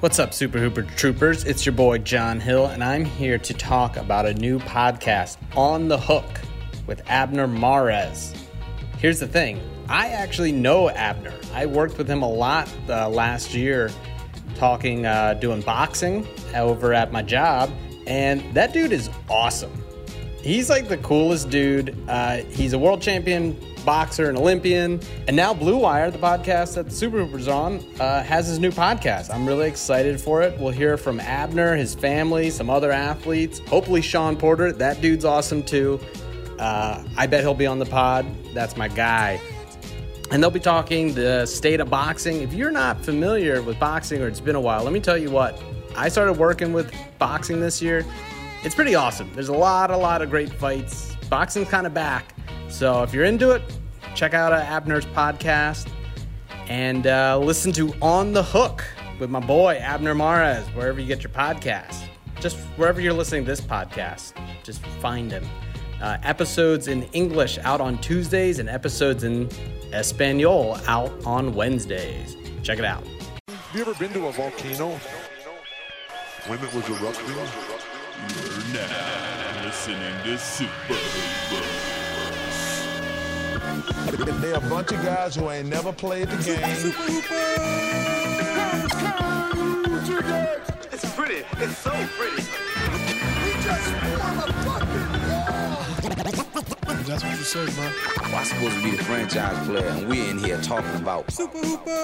What's up, Super Hooper Troopers? It's your boy Jon Hill, and I'm here to talk about a new podcast, On the Hook, with Abner Mares. Here's the thing I actually know Abner. I worked with him a lot uh, last year, talking, uh, doing boxing over at my job, and that dude is awesome. He's like the coolest dude. Uh, he's a world champion boxer and Olympian. And now Blue Wire, the podcast that the Super Hooper's on, uh, has his new podcast. I'm really excited for it. We'll hear from Abner, his family, some other athletes. Hopefully, Shawn Porter. That dude's awesome too. Uh, I bet he'll be on the pod. That's my guy. And they'll be talking the state of boxing. If you're not familiar with boxing or it's been a while, let me tell you what. I started working with boxing this year. It's pretty awesome. There's a lot, a lot of great fights. Boxing's kind of back. So if you're into it, check out uh, Abner's podcast and uh, listen to On the Hook with my boy Abner Mares, wherever you get your podcast. Just wherever you're listening to this podcast, just find him. Uh, episodes in English out on Tuesdays and episodes in Espanol out on Wednesdays. Check it out. Have you ever been to a volcano when it was erupting? You're now listening to Super. They're a bunch of guys who ain't never played the game. It's pretty. It's so pretty. We just That's what you say, bro. I'm supposed to be the franchise player, and we're in here talking about Super Hoopers.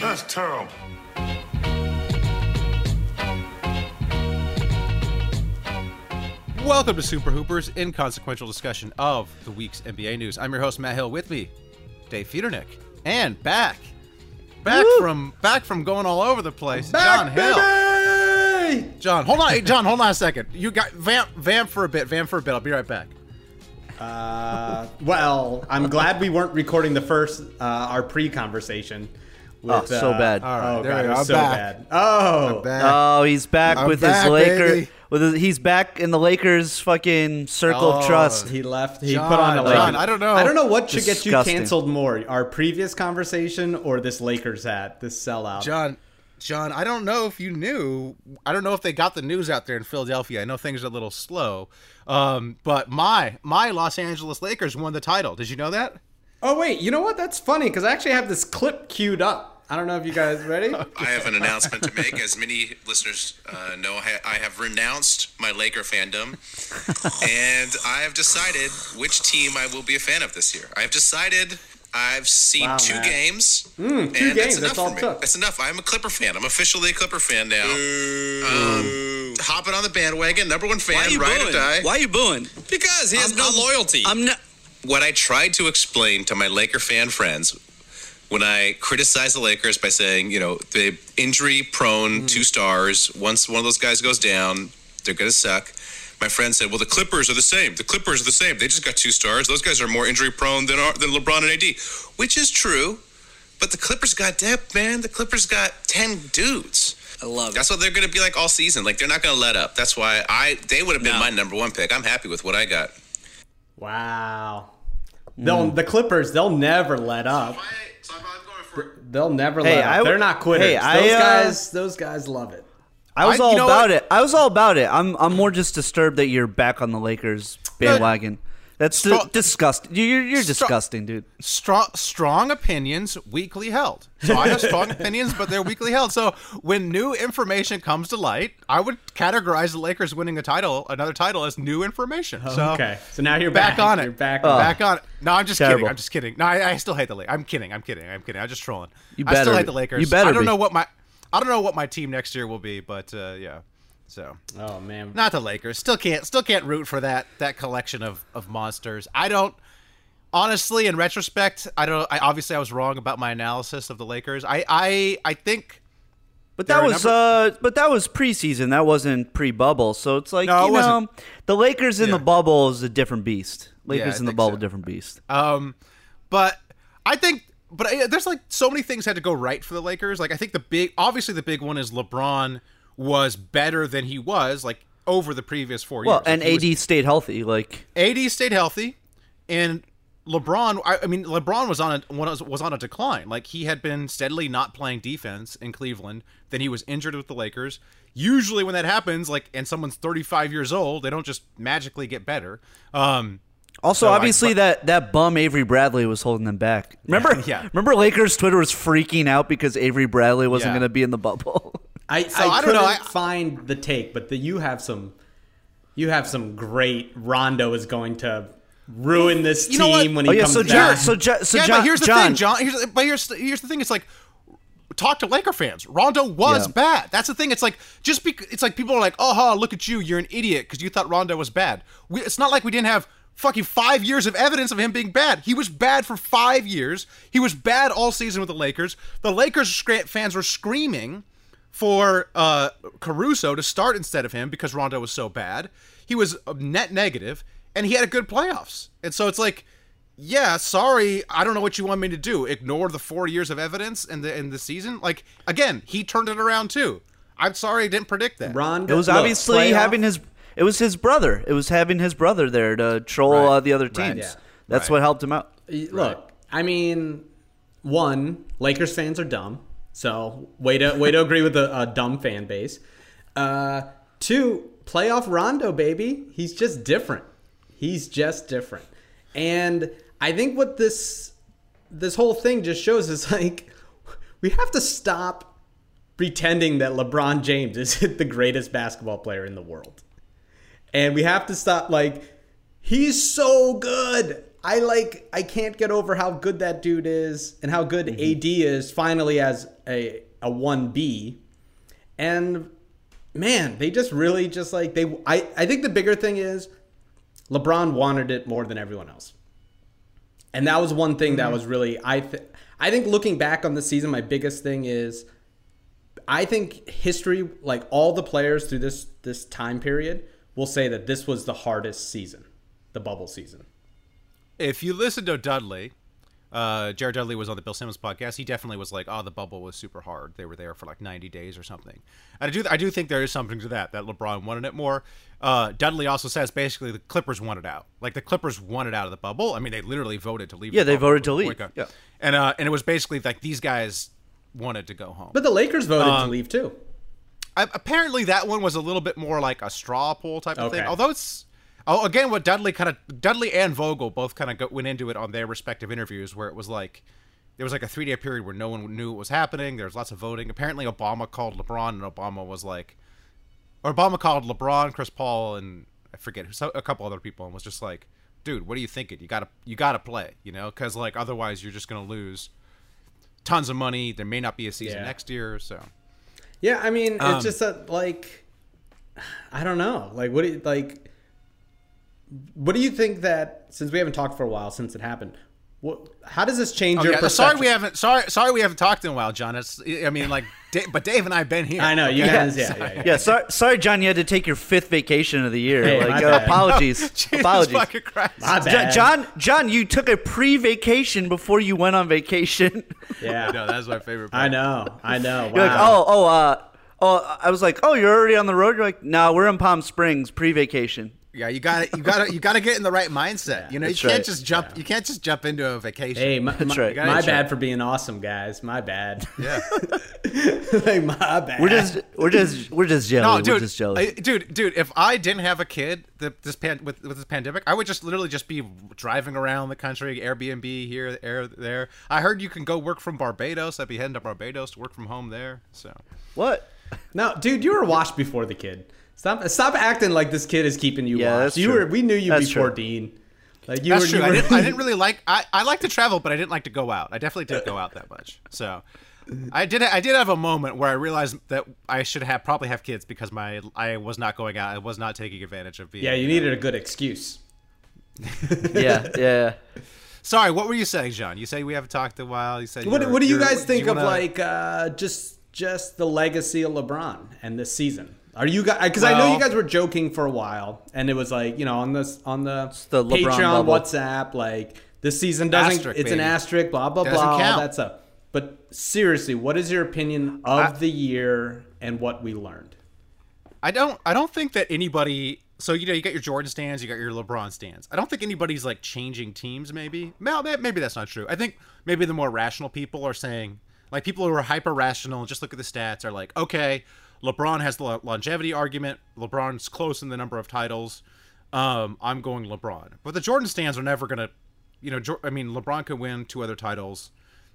That's terrible. Welcome to Super Hoopers, inconsequential discussion of the week's NBA news. I'm your host Matt Hill. With me, Dave Feudernick, and back, back from back from going all over the place, Jon Hill. John, hold on, hey, John, hold on a second. You got vamp, vamp for a bit, vamp for a bit. I'll be right back. Uh, well, I'm glad we weren't recording the first, uh, our pre conversation. Oh, so bad. All right, oh, there God, we it go. was I'm so back. bad. Oh, Oh, he's back I'm with back, his Laker. baby. With his, he's back in the Lakers' fucking circle Oh, of trust. he left. He John, put on a John, Lakers- I don't know. I don't know what should get you canceled more: our previous conversation or this Lakers hat, this sellout. John, John, I don't know if you knew. I don't know if they got the news out there in Philadelphia. I know things are a little slow, um, but my my Los Angeles Lakers won the title. Did you know that? Oh wait, you know what? That's funny because I actually have this clip queued up. I don't know if you guys ready. I have an announcement to make. As many listeners uh, know, I I have renounced my Laker fandom, and I have decided which team I will be a fan of this year. I have decided. I've seen Wow, two Matt. games, two and games, that's enough that's all for it me. took. That's enough. I'm a Clipper fan. I'm officially a Clipper fan now. Um, hopping on the bandwagon, number one fan, Why are you ride or booing? die. Why are you booing? Because he has I'm- no I'm- loyalty. I'm not. what I tried to explain to my Laker fan friends when I criticize the Lakers by saying, you know, the injury prone mm-hmm. two stars, once one of those guys goes down, they're going to suck. My friend said, well, the Clippers are the same. The Clippers are the same. They just got two stars. Those guys are more injury prone than, are, than LeBron and AD, which is true. But the Clippers got depth, man. The Clippers got 10 dudes. I love it. That's what they're going to be like all season. Like, they're not going to let up. That's why I they would have been No. my number one pick. I'm happy with what I got. Wow. Mm. They'll the Clippers. They'll never let up. They'll never Hey, let up. I They're not quitters. hey, I, those uh, guys. Those guys love it. I was I- all about what? it. I was all about it. I'm I'm more just disturbed that you're back on the Lakers bandwagon. That's di- Stro- disgusting. You're you're Stro- disgusting, dude. strong strong opinions weakly held. So I have strong opinions, but they're weakly held. So when new information comes to light, I would categorize the Lakers winning a title, another title, as new information. So okay. So now you're back, back, on it. You're back Oh. on back on it. No, I'm just kidding. I'm just kidding. No, I, I still hate the Lakers. I'm kidding. I'm kidding. I'm kidding. I'm just trolling. You I still better hate the Lakers. You better I don't be. know what my I don't know what my team next year will be, but uh, yeah. So. Oh man. not the Lakers. Still can't still can't root for that that collection of of monsters. I don't honestly in retrospect, I don't I obviously I was wrong about my analysis of the Lakers. I I I think But that was number- uh but that was preseason. That wasn't pre-bubble. So it's like, No, it know, wasn't. the Lakers in Yeah. the bubble is a different beast. Lakers I in the think bubble so. different beast. Um, but I think, but I, there's like so many things had to go right for the Lakers. Like I think the big, obviously the big one is LeBron was better than he was like over the previous four Well, years. Well, and Like, he was- AD stayed healthy like AD stayed healthy, and LeBron, I, I mean, LeBron was on a was, was on a decline. Like he had been steadily not playing defense in Cleveland. Then he was injured with the Lakers. Usually, when that happens, like, and someone's 35 years old, they don't just magically get better. Um, Also, So obviously but- that that bum Avery Bradley was holding them back. Remember? yeah. Remember Lakers Twitter was freaking out because Avery Bradley wasn't Yeah. going to be in the bubble. I, So, I, I don't couldn't know, I- find the take, but the, you have some you have some great Rondo is going to ruin this You know what? team when oh he yeah, comes so back. John, so Jo- so yeah, John, but here's the John, thing, John. Here's, the- but here's here's the thing. It's like talk to Laker fans. Rondo was Yeah. bad. That's the thing. It's like just because it's like people are like, oh, huh, look at you, you're an idiot because you thought Rondo was bad. We, it's not like we didn't have fucking five years of evidence of him being bad. He was bad for five years. He was bad all season with the Lakers. The Lakers fans were screaming for uh, Caruso to start instead of him because Rondo was so bad. He was uh, net negative, and he had a good playoffs. And so it's like, yeah, sorry, I don't know what you want me to do. Ignore the four years of evidence in the in the season. Like again, he turned it around too. I'm sorry, I didn't predict that. Rondo, it was obviously playoff- having his. It was his brother. It was having his brother there to troll Right. uh, the other Right. teams. Yeah. That's Right. what helped him out. Look, I mean, one, Lakers fans are dumb. So way to way to agree with a, a dumb fan base. Uh, two, playoff Rondo, baby. He's just different. He's just different. And I think what this this whole thing just shows is like we have to stop pretending that LeBron James is the greatest basketball player in the world. And we have to stop like he's so good. I like I can't get over how good that dude is and how good mm-hmm. AD is finally as a a 1B. And man, they just really just like they I I think the bigger thing is LeBron wanted it more than everyone else. And that was one thing that mm-hmm. was really I th- I think looking back on the season my biggest thing is I think history, like all the players through this this time period, will say that this was the hardest season, the bubble season. If you listen to Dudley, uh, Jared Dudley was on the Bill Simmons podcast. He definitely was like, "Oh, the bubble was super hard. They were there for like 90 days or something." And I do, I do think there is something to that. That LeBron wanted it more. Uh, Dudley also says basically the Clippers wanted out. Like the Clippers wanted out of the bubble. I mean, they literally voted to leave. Yeah, the they voted to leave. boycott. Yeah. and uh, and it was basically like these guys wanted to go home. But the Lakers voted to Um, leave too. I, apparently that one was a little bit more like a straw poll type of Okay. thing. Although it's oh again what Dudley kind of Dudley and Vogel both kind of went into it on their respective interviews where it was like there was like a three day period where no one knew what was happening. There was lots of voting. Apparently Obama called LeBron and Obama was like, or Obama called LeBron, Chris Paul, and I forget so- a couple other people and was just like, dude, what are you thinking? You gotta you gotta play, you know, because like otherwise you're just gonna lose tons of money. There may not be a season Yeah. next year, so. Yeah, I mean, it's Um, just that like I don't know. Like what do you like what do you think that since we haven't talked for a while since it happened, what how does this change Oh, your yeah. perception? Sorry we haven't. Sorry, sorry we haven't talked in a while, John. It's. I mean, like, Da- but Dave and I've been here. I know, you okay? guys yeah, yeah, yeah. Yeah, sorry, sorry, John. You had to take your fifth vacation of the year. Hey, like, my uh, bad. apologies, Jesus apologies. fucking Christ. My bad. John, John, you took a pre-vacation before you went on vacation. Yeah. No, that's my favorite. Part. I know. I know. You're like, Wow. oh, oh, uh, oh. I was like, oh, you're already on the road. You're like, no, we're in Palm Springs, pre-vacation. Yeah, you got to You got to. You got to get in the right mindset. You know, you can't right. just jump. You can't just jump into a vacation. Hey, my, That's my, right. my bad right. for being awesome, guys. My bad. Yeah. like my bad. We're just, we're just, we're just jealous. No, we're dude, just jealous. I- dude, dude. If I didn't have a kid, the, this pan, with with this pandemic, I would just literally just be driving around the country, Airbnb here, air there. I heard you can go work from Barbados. I'd be heading to Barbados to work from home there. So what? No, dude, you were washed before the kid. Stop stop acting like this kid is keeping you Yeah, washed. that's you true. were we knew you That's before true. Dean. Like you That's were true. you I didn't, I didn't really like. I, I like to travel, but I didn't like to go out. I definitely didn't go out that much. So, I did. I did have a moment where I realized that I should have probably have kids because my I was not going out. I was not taking advantage of being. Yeah, you needed a good excuse. Yeah, yeah. Sorry, what were you saying, John? You say we haven't talked in a while. You said What, what do you guys think of wanna- like uh, just just the legacy of LeBron and this season? Are you guys? Because I know you guys were joking for a while, and it was like you know on this on the, the Patreon, bubble. WhatsApp, like this season doesn't. Asterisk, it's an baby. asterisk, blah blah Doesn't blah, all count. that stuff. But seriously, what is your opinion of I- the year and what we learned? I don't. I don't think that anybody so you know you got your Jordan stands, you got your LeBron stands. I don't think anybody's like changing teams. Maybe, well, maybe that's not true. I think maybe the more rational people are saying, like people who are hyper rational just look at the stats are like, okay, LeBron has the longevity argument. LeBron's close in the number of titles. Um, I'm going LeBron. But the Jordan stands are never gonna, you know, I mean, LeBron could win two other titles,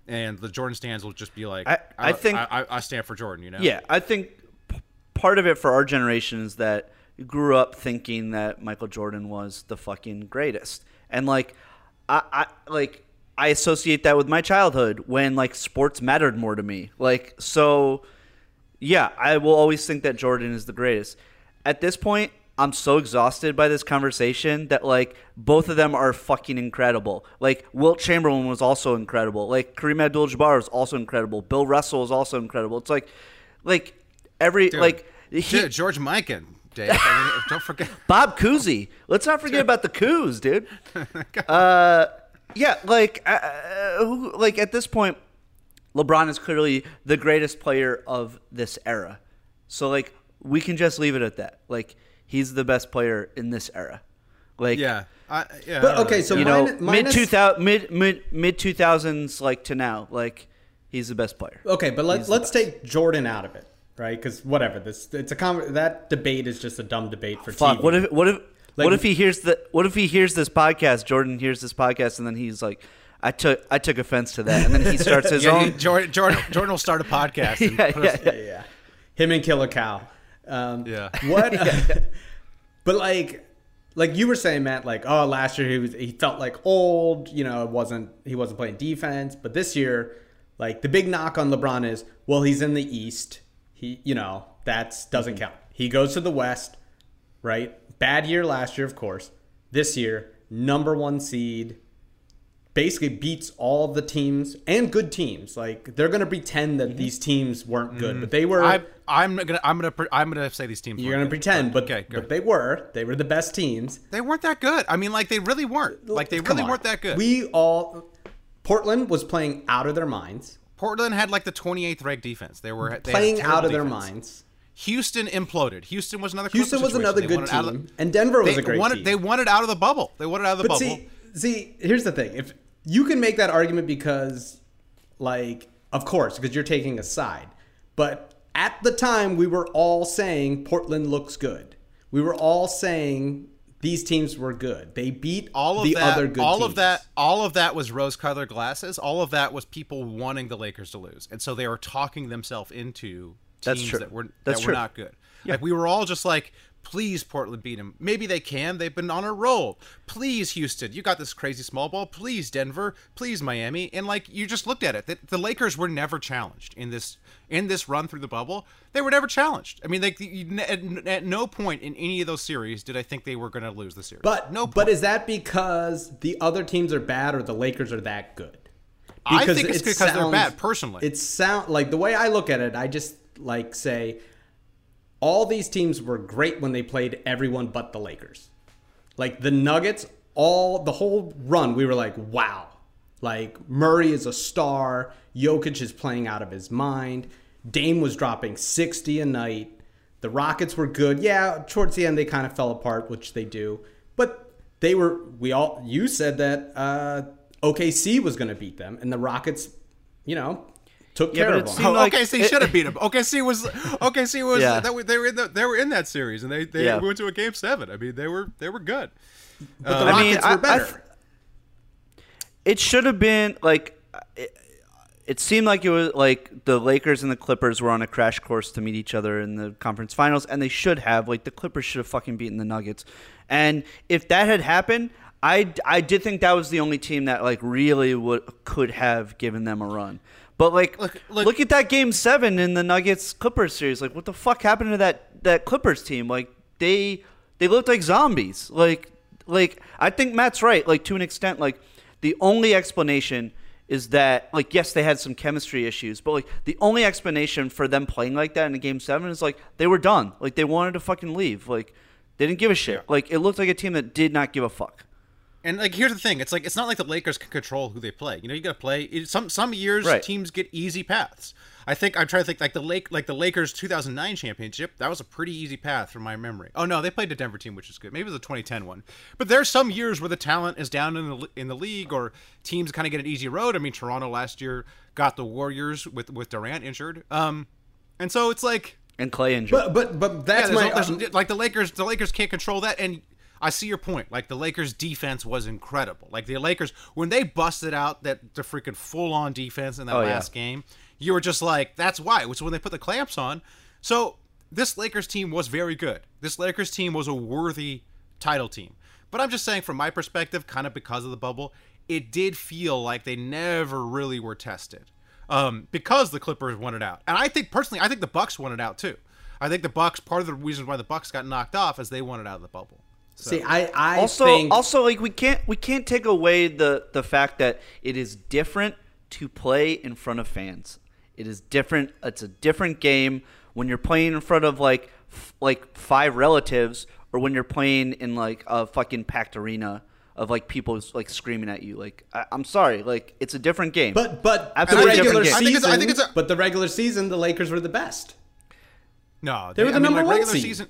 and the Jordan stands will just be like, I- I think- I, I, I stand for Jordan. You know, Yeah, I think p- part of it for our generation is that grew up thinking that Michael Jordan was the fucking greatest, and like, I, I like I associate that with my childhood when like sports mattered more to me. Like, so yeah, I will always think that Jordan is the greatest. At this point, I'm so exhausted by this conversation that like both of them are fucking incredible. Like Wilt Chamberlain was also incredible. Like Kareem Abdul-Jabbar was also incredible. Bill Russell is also incredible. It's like, like every Dude, like he, Dude, George Mikan, Dave. I mean, don't forget. Bob Cousy. Let's not forget about the Cooz, dude. Uh, yeah, like, uh, who, like at this point, LeBron is clearly the greatest player of this era. So like, we can just leave it at that. Like, he's the best player in this era. Like, Yeah, I, yeah. But don't okay, know. so you know, mine- mid minus- two thousand, mid mid mid two thousands, like to now, like he's the best player. Okay, but let, he's let's take Jordan out of it, right? Because whatever, this it's a con- that debate is just a dumb debate for Fuck. TV. What if what if Like- what if he hears the what if he hears this podcast? Jordan hears this podcast, and then he's like, "I took I took offense to that," and then he starts his yeah, own. he- Jordan, Jordan, Jordan will start a podcast. And yeah, put us- yeah, yeah, yeah. Him and Killakow. Um, Yeah. What? but like, like you were saying, Matt. Like, oh, last year he was he felt like old. You know, it wasn't he wasn't playing defense. But this year, like the big knock on LeBron is, well, he's in the East. He, you know, that's doesn't count. He goes to the West, right? Bad year last year, of course. This year, number one seed basically beats all of the teams and good teams. Like they're gonna pretend that mhm. these teams weren't good, but mm. they were. I, I'm gonna, I'm gonna, I'm gonna say these teams. you're gonna good. pretend, but okay, but they were. They were the best teams. they weren't that good. I mean, like they really weren't. Like they Come really on. weren't that good. We all. Portland was playing out of their minds, Portland had like the 28th ranked defense. They were they playing out of their minds. Houston imploded. Houston was another. Houston was another. They good team, the- and Denver was a great wanted, team. They wanted out of the bubble. They wanted out of the But bubble. see, see, here's the thing: if you can make that argument because, like, of course, because you're taking a side, but at the time we were all saying Portland looks good. We were all saying these teams were good. They beat all of the that, other good all teams. of that, all of that was rose-colored glasses. All of that was people wanting the Lakers to lose, and so they were talking themselves into teams that were That's that true. were not good. Like we were all just like, please Portland beat them. Maybe they can. They've been on a roll. Please Houston, you got this crazy small ball. Please Denver. Please Miami. And like you just looked at it, the, the Lakers were never challenged in this in this run through the bubble. They were never challenged. I mean, they you, at, at no point in any of those series did I think they were going to lose the series. But no. but is that because the other teams are bad or the Lakers are that good? I think it's it because they're bad, personally. It sound like the way I look at it, I just like say all these teams were great when they played everyone but the Lakers. Like the Nuggets, all the whole run, we were like, wow. Like Murray is a star. Jokic is playing out of his mind. Dame was dropping 60 a night. The Rockets were good. Yeah, towards the end they kind of fell apart, which they do. But they were we all you said that uh OKC was going to beat them and the Rockets, you know, took Yeah, care of them. seemed Oh, like- OKC it- should have beat him. OKC was OKC was Yeah. that, they were in the, they were in that series and they, they Yeah. went to a game seven. I mean they were they were good. but the uh, I mean, Rockets I- were I better. it should have been like it, it seemed like it was like the Lakers and the Clippers were on a crash course to meet each other in the conference finals, and they should have. Like the Clippers should have fucking beaten the Nuggets, and if that had happened, I I did think that was the only team that like really would could have given them a run. But like, Look- look, look- at that game seven in the Nuggets Clippers series. Like, what the fuck happened to that that Clippers team? Like, they they looked like zombies. Like, like I think Matt's right. Like to an extent, like the only explanation is that like yes they had some chemistry issues, but like the only explanation for them playing like that in a game seven is like they were done. Like they wanted to fucking leave. Like they didn't give a shit. Like it looked like a team that did not give a fuck. And like here's the thing, it's like it's not like the Lakers can control who they play. You know, you got to play. It, some some years Right. teams get easy paths. I think I'm trying to think like the Lake like the Lakers 2009 championship. That was a pretty easy path from my memory. Oh no, they played the Denver team, which is good. Maybe it was the 2010 one. But there's some years where the talent is down in the in the league, or teams kind of get an easy road. I mean, Toronto last year got the Warriors with with Durant injured. Um, and so it's like And Clay injured. But but but that's yeah, my there's- there's- like the Lakers. The Lakers can't control that, and I see your point. Like the Lakers' defense was incredible. Like the Lakers when they busted out that the freaking full on defense in that Oh, yeah. last game, you were just like, that's why. Is when they put the clamps on. So this Lakers team was very good. This Lakers team was a worthy title team. But I'm just saying, from my perspective, kind of because of the bubble, it did feel like they never really were tested um, because the Clippers won it out. And I think personally, I think the Bucks won it out too. I think the Bucks. Part of the reason why the Bucks got knocked off is they won it out of the bubble. See. I I also think also like we can't we can't take away the the fact that it is different to play in front of fans. It is different. It's a different game when you're playing in front of like f- like five relatives or when you're playing in like a fucking packed arena of like people like screaming at you. Like I, I'm sorry, like it's a different game. But but the regular different game. I think season, it's- I think it's a- but the regular season, the Lakers were the best. No, They were the number one regular seed. season.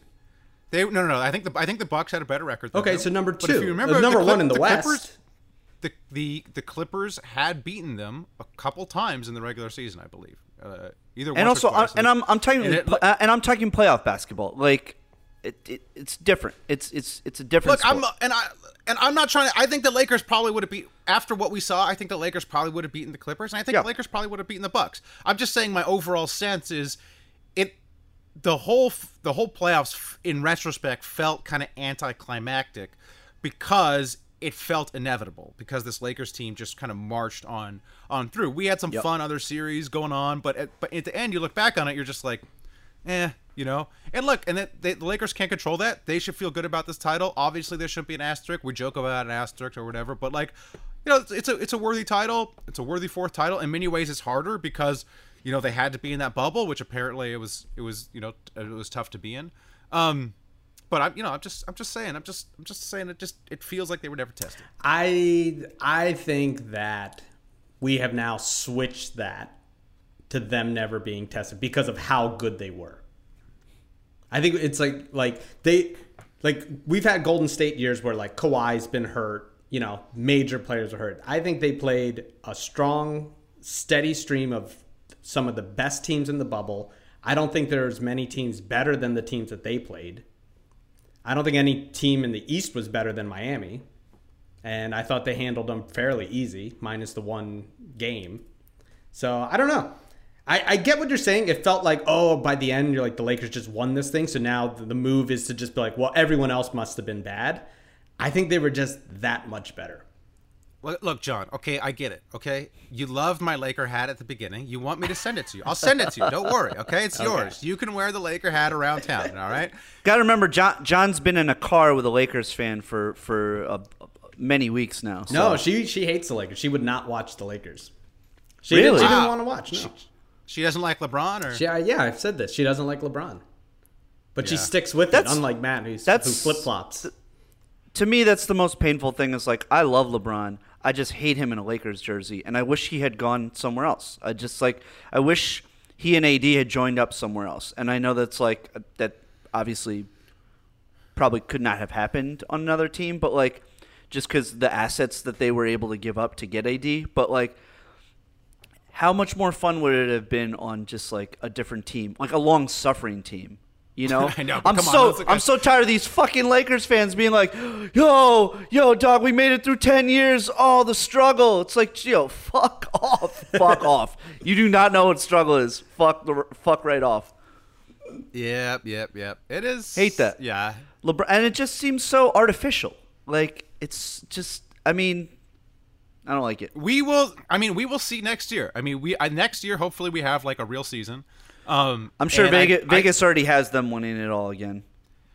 They no no no. I think the I think the Bucks had a better record. Okay, them. so number But two. if you remember, number the one in the West. Clippers, the the the Clippers had beaten them a couple times in the regular season, I believe. Uh, either and also, and I'm I'm talking And it- uh, and I'm talking playoff basketball. Like it, it it's different. It's it's it's a different. Look, I'm and I and I'm not trying to. I think the Lakers probably would have beat after what we saw. I think the Lakers probably would have beaten the Clippers, and I think Yeah. the Lakers probably would have beaten the Bucks. I'm just saying my overall sense is. The whole the whole playoffs in retrospect felt kind of anticlimactic because it felt inevitable because this Lakers team just kind of marched on on through. We had some fun other series going on, but at, but at the end you look back on it, you're just like, eh, you know. And look, and that they, the Lakers can't control that. They should feel good about this title. Obviously, there shouldn't be an asterisk. We joke about an asterisk or whatever, but like, you know, it's, it's a it's a worthy title. It's a worthy fourth title. In many ways, it's harder because you know they had to be in that bubble, which apparently it was it was you know it was tough to be in. Um, but I'm you know I'm just I'm just saying I'm just I'm just saying it just it feels like they were never tested. I I think that we have now switched that to them never being tested because of how good they were. I think it's like like they like we've had Golden State years where like Kawhi's been hurt, you know, major players are hurt. I think they played a strong, steady stream of some of the best teams in the bubble. I don't think there's many teams better than the teams that they played. I don't think any team in the East was better than Miami and I thought they handled them fairly easy, minus the one game. So I don't know. I, I get what you're saying. It felt like, oh, by the end, you're like the Lakers just won this thing. So now the the move is to just be like, well, everyone else must have been bad. I think they were just that much better. Look, look, John. Okay, I get it. Okay, you loved my Laker hat at the beginning. You want me to send it to you? I'll send it to you. Don't worry. Okay, it's yours. You can wear the Laker hat around town. All right. Got to remember, John. John's been in a car with a Lakers fan for for uh, many weeks now. So. No, she she hates the Lakers. She would not watch the Lakers. She Really? didn't, she didn't Wow. want to watch. No. She doesn't like LeBron, or She, uh, yeah, I've said this. She doesn't like LeBron, but she sticks with That's- it. Unlike Matt, who's, who flip flops. to me, that's the most painful thing. Is like I love LeBron. I just hate him in a Lakers jersey, and I wish he had gone somewhere else. I just like I wish he and AD had joined up somewhere else. And I know that's like uh, that obviously probably could not have happened on another team, but like just because the assets that they were able to give up to get AD, but like. How much more fun would it have been on just like a different team, like a long suffering team? You know, I know. I'm come on, so I'm so tired of these fucking Lakers fans being like, "Yo, yo, dog, we made it through ten years. Oh, the struggle." It's like, yo, fuck off, fuck off. You do not know what struggle is. Fuck the fuck right off. Yep, yep, yep. It is. Hate that. Yeah. LeBron, and it just seems so artificial. Like it's just, I mean, I don't like it. We will. I mean, we will see next year. I mean, we uh, next year. Hopefully, we have like a real season. Um, I'm sure and I- Vegas, I- already has them winning it all again.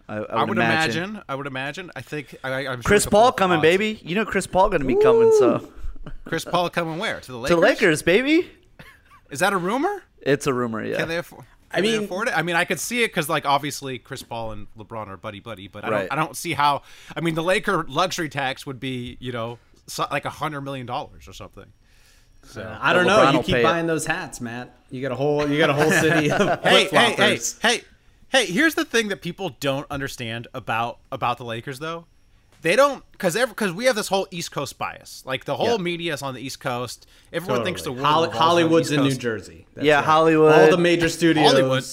I, I would, I would imagine. imagine. I would imagine. I think. I, I'm sure Chris it's Paul coming, odds. baby. You know Chris Paul going to be coming, so Chris Paul coming where to the to Lakers? the Lakers, baby. Is that a rumor? It's a rumor, yeah. Can they afford? I can they mean- afford it. I mean, I could see it because, like, obviously, Chris Paul and LeBron are buddy buddy, but I Right. don't. I don't see how. I mean, the Laker luxury tax would be, you know, so, like a hundred million dollars or something. So I don't know. LeBron You keep pay it. buying those hats, Matt. You got a whole you got a whole city of hey, hey, hey, hey, hey! Here's the thing that people don't understand about about the Lakers, though. They don't because because we have this whole East Coast bias. Like the whole Yeah. media is on the East Coast. Everyone thinks the world Holly- revolves around Hollywood's the in East New Jersey. That's Yeah, right. Hollywood. All the major studios. Hollywood.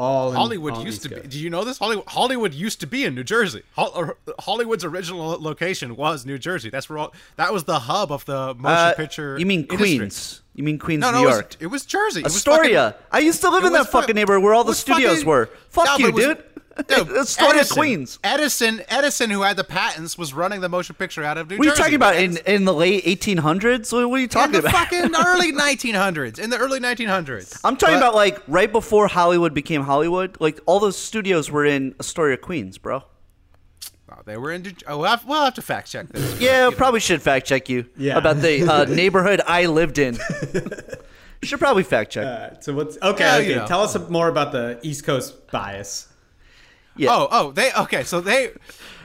All in, Hollywood used to be. Do you know this? Hollywood, Hollywood used to be in New Jersey. Hol- Hollywood's original location was New Jersey. That's where all, that was the hub of the motion Uh, picture. You mean industry. Queens? You mean Queens, No, no, New it was, York? it was Jersey. It was Astoria. fucking- I used to live in that fucking fucking- neighborhood where all the studios fucking- were. Fuck No, you, was- dude. Dude, Astoria, Edison, Queens. Edison, Edison, who had the patents, was running the motion picture out of New What are you talking about? In in the late 1800s? What what are you in talking the about? fucking early 1900s. In the early 1900s. I'm talking But- about like right before Hollywood became Hollywood. Like all those studios were in Astoria, Queens, bro. Oh, they were in. New- Oh, we'll have, we'll have to fact check this. Yeah, probably should fact check you Yeah. about the uh, neighborhood I lived in. should probably fact check. All right, so what's okay? Yeah, okay, you know. tell us more about the East Coast bias. Yeah. Oh, oh, they okay. So they,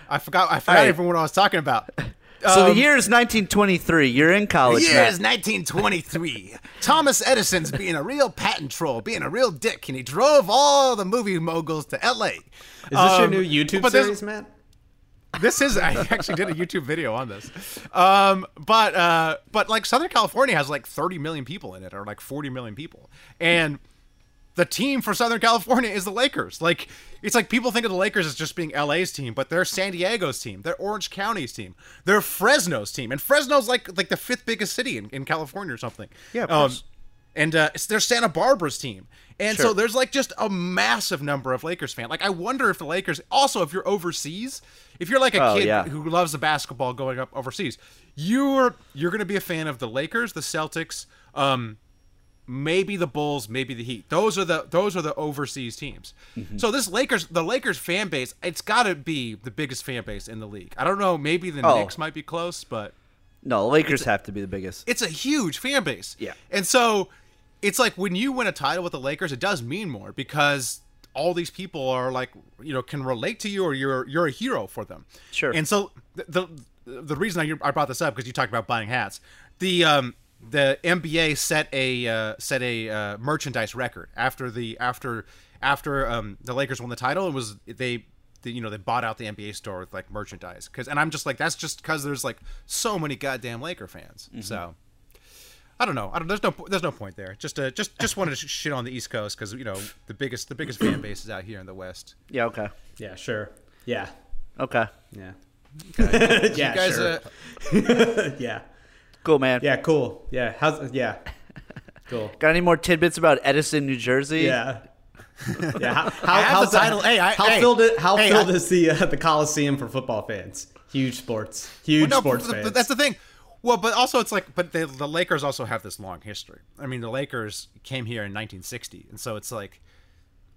I forgot. I forgot All right. even what I was talking about. so Um, the year is 1923. You're in college. The year Matt. is 1923. Thomas Edison's being a real patent troll, being a real dick, and he drove all the movie moguls to L.A. Is this your Um, new YouTube but there's- series, Matt? this is I actually did a YouTube video on this. Um, but uh, but like Southern California has like 30 million people in it, or like 40 million people, and the team for Southern California is the Lakers. Like it's like people think of the Lakers as just being LA's team, but they're San Diego's team, they're Orange County's team, they're Fresno's team, and Fresno's like like the fifth biggest city in, in California or something. Yeah, of um, course. and uh, it's their Santa Barbara's team. And so there's like just a massive number of Lakers fans. Like I wonder if the Lakers also if you're overseas, if you're like a Oh, kid yeah. who loves the basketball going up overseas, you're you're going to be a fan of the Lakers, the Celtics, um maybe the Bulls, maybe the Heat. Those are the those are the overseas teams. Mm-hmm. So this Lakers the Lakers fan base, it's got to be the biggest fan base in the league. I don't know, maybe the Oh. Knicks might be close, but No, the Lakers have to be the biggest. it's a huge fan base. Yeah. And so it's like when you win a title with the Lakers, it does mean more because all these people are like, you know, can relate to you or you're you're a hero for them. Sure. And so the the, the reason I, I brought this up because you talked about buying hats. The um the NBA set a uh, set a uh, merchandise record after the after after um the Lakers won the title. It was they the, you know they bought out the NBA store with like merchandise because and I'm just like that's just because there's like so many goddamn Laker fans. So I don't know. I don't. There's no. There's no point there. Just uh, just just wanted to shit on the East Coast because you know the biggest the biggest fan base is out here in the West. Yeah, okay. Yeah, sure. Yeah, Okay. yeah. yeah, You guys, sure. uh, yeah, Cool, man. yeah, cool. Yeah, how's yeah, cool. Got any more tidbits about Edison, New Jersey? Yeah. Yeah, how, how, I how's the title. Hey, I- how hey, filled it? How hey, filled I- is the uh, the Coliseum for football fans? Huge sports, huge no, sports but- fans. but that's the thing. Well, but also it's like, but the, the Lakers also have this long history. I mean, the Lakers came here in 1960, and so it's like,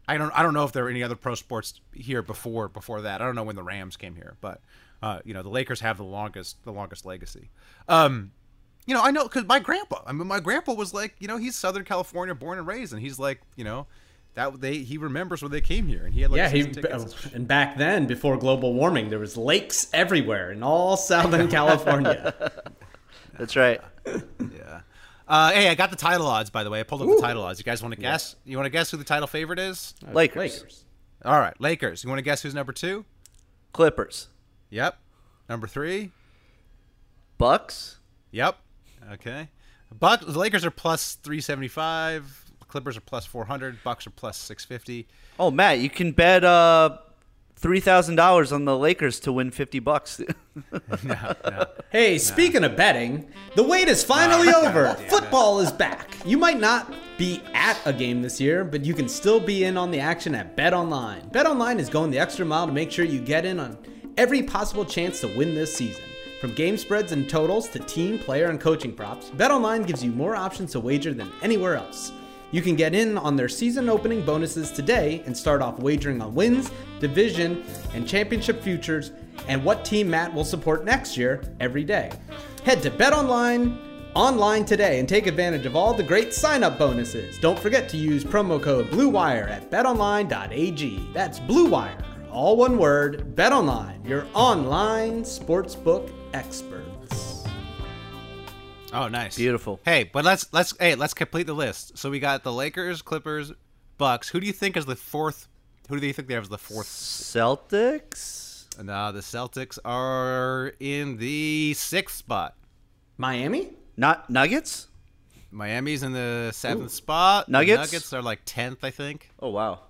I don't, I don't know if there were any other pro sports here before before that. I don't know when the Rams came here, but uh, you know, the Lakers have the longest the longest legacy. Um, you know, I know because my grandpa. I mean, my grandpa was like, you know, he's Southern California born and raised, and he's like, you know, that they he remembers when they came here, and he had like yeah, he, tickets. and back then, before global warming, there was lakes everywhere in all Southern California. That's right. Yeah. Uh, hey, I got the title odds by the way. I pulled up the title odds. You guys want to guess? You want to guess who the title favorite is? Lakers. Lakers. All right, Lakers. You want to guess who's number two? Clippers. Yep. Number three. Bucks. Yep. Okay. Bucks. The Lakers are plus three seventy five. Clippers are plus four hundred. Bucks are plus six fifty. Oh, Matt, you can bet uh three thousand dollars on the Lakers to win fifty bucks. No, no. Hey, speaking of betting, the wait is finally over. Football is back. You might not be at a game this year, but you can still be in on the action at BetOnline. BetOnline is going the extra mile to make sure you get in on every possible chance to win this season. From game spreads and totals to team, player, and coaching props, BetOnline gives you more options to wager than anywhere else. You can get in on their season opening bonuses today and start off wagering on wins, division, and championship futures and what team Matt will support next year every day. Head to BetOnline online today and take advantage of all the great sign-up bonuses. Don't forget to use promo code BLUEWIRE at betonline.ag. That's BLUEWIRE, all one word, BetOnline, your online sportsbook experts. Oh, nice. Beautiful. Hey, but let's let's hey let's complete the list. So we got the Lakers, Clippers, Bucks. Who do you think is the fourth? Who do you think they have as the fourth? Celtics. No, the Celtics are in the sixth spot. Miami? Not Nuggets. Miami's in the seventh spot. The Nuggets? Nuggets are like tenth, I think. Oh wow.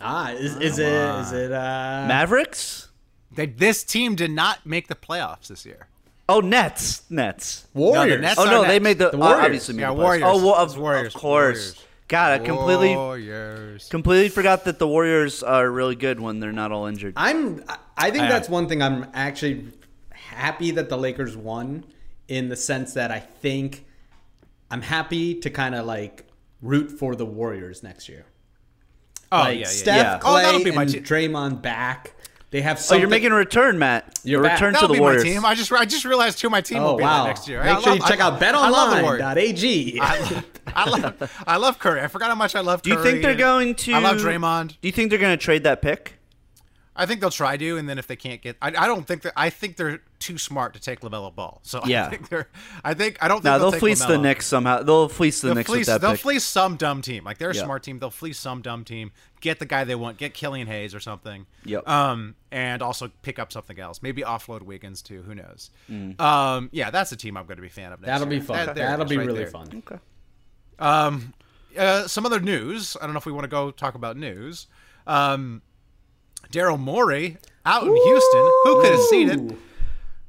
Ah, is, is it is it uh Mavericks. They, this team did not make the playoffs this year. Oh, Nets. Nets. Warriors? Nets Oh are no, they made the, The uh, Warriors. obviously made Yeah, the. Warriors. Oh, well, of, Warriors. of course. Warriors. God, I completely Warriors. completely forgot that the Warriors are really good when they're not all injured. I'm I- I think I- that's one thing I'm actually happy that the Lakers won in the sense that I think I'm happy to kind of like root for the Warriors next year. Oh like yeah, yeah. Steph, yeah. Clay, Oh, that'll be my and team. Draymond back. They have so oh, you're making a return, Matt. You're a back. return That'll to the be Warriors. my team. I just I just realized who my team Oh will be wow! next year. Make I sure love- you check I- out I love betonline.ag. I love, I love, I love Curry. I forgot how much I love. Curry. Do you think they're going to? I love Draymond. Do you think they're going to trade that pick? I think they'll try to, and then if they can't get, I, I don't think that. I think they're too smart to take LaMelo Ball. So Yeah. I think they're. I think I don't think No, they'll, they'll take fleece the LaMelo. Knicks somehow. They'll fleece the They'll Knicks fleece, with that they'll pick. fleece some dumb team. Like they're a Yeah. smart team. They'll fleece some dumb team. Get the guy they want. Get Killian Hayes or something. Yep. Um, and also pick up something else. Maybe offload Wiggins too. Who knows? Mm. Um, yeah, that's a team I'm going to be a fan of. Next That'll be fun. That, there, That'll be right really there. fun. Okay. Um, uh, some other news. I don't know if we want to go talk about news. Um, Daryl Morey out in Houston. Who could have seen it?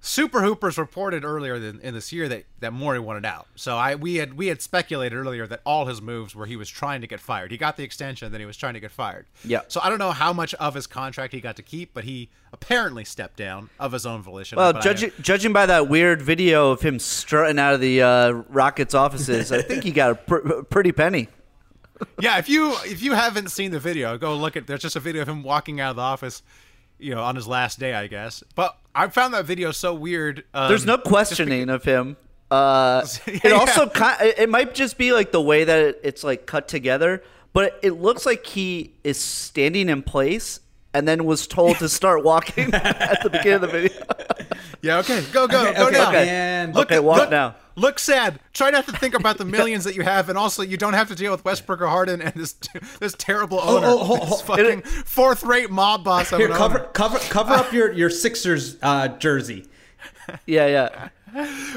Super Hoopers reported earlier in, in this year that that Morey wanted out. So I we had we had speculated earlier that all his moves were he was trying to get fired. He got the extension, then he was trying to get fired. Yeah. So I don't know how much of his contract he got to keep, but he apparently stepped down of his own volition. Well, judging judging by that weird video of him strutting out of the uh, Rockets offices, I think he got a pr- pretty penny. Yeah, if you if you haven't seen the video, go look at. There's just a video of him walking out of the office, you know, on his last day, I guess. But I found that video so weird. Um, There's no just questioning of him. Uh, Yeah, it also yeah. ki- it might just be like the way that it, it's like cut together, but it looks like he is standing in place and then was told to start walking at the beginning of the video. Yeah, okay, go go Okay, go okay, now. okay. And- Okay, walk look, now. Look sad. Try not to think about the millions that you have, and also you don't have to deal with Westbrook or Harden and this this terrible owner, oh, oh, this oh. fucking fourth rate mob boss. Of Here, an cover owner. cover cover up your your Sixers uh, jersey. Yeah, yeah.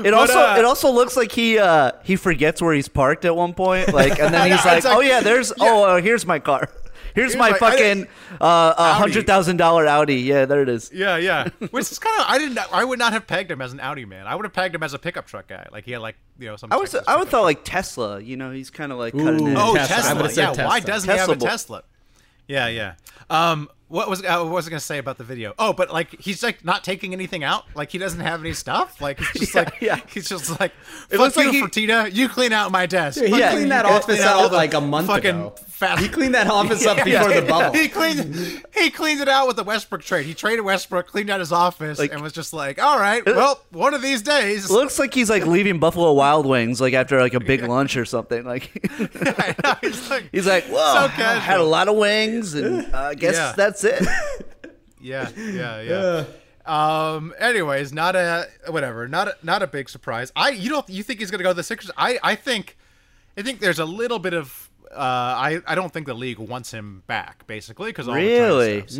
It also uh, it also looks like he uh, he forgets where he's parked at one point, like, and then he's like, like- "Oh yeah, there's oh uh, here's my car, here's, Here's my, my- fucking didn't- uh, hundred thousand dollar Audi." Yeah, there it is. Yeah, yeah. Which is kind of I didn't I would not have pegged him as an Audi man. I would have pegged him as a pickup truck guy. Like he had like you know some. I was I would pickup thought like Tesla. You know, he's kind of like cutting Ooh. edge. Oh, Tesla. I Tesla. would've said Yeah, why doesn't he have a Tesla. Tesla? Yeah, yeah. Um, what was uh, what was I gonna say about the video? Oh, but like he's like not taking anything out. Like he doesn't have any stuff. Like he's just Yeah, like yeah. he's just like It looks you, like he- Fertitta. You clean out my desk. Dude, he Fuck cleaned you, that office out out like a month fucking ago. Fat- He cleaned that office up before the bubble. He cleaned he cleaned it out with the Westbrook trade. He traded Westbrook, cleaned out his office, Like- and was just like, "All right, well, one of these days." Looks like he's like leaving Buffalo Wild Wings like after like a big lunch or something. Like know, he's like, he's like, "Whoa, So I had a lot of wings, and uh, I guess Yeah. that's it." Yeah, yeah, yeah. Um. Anyways, not a whatever. Not a, not a big surprise. I you don't you think he's gonna go to the Sixers? I I think I think there's a little bit of. Uh, I I don't think the league wants him back basically because Really? The time steps.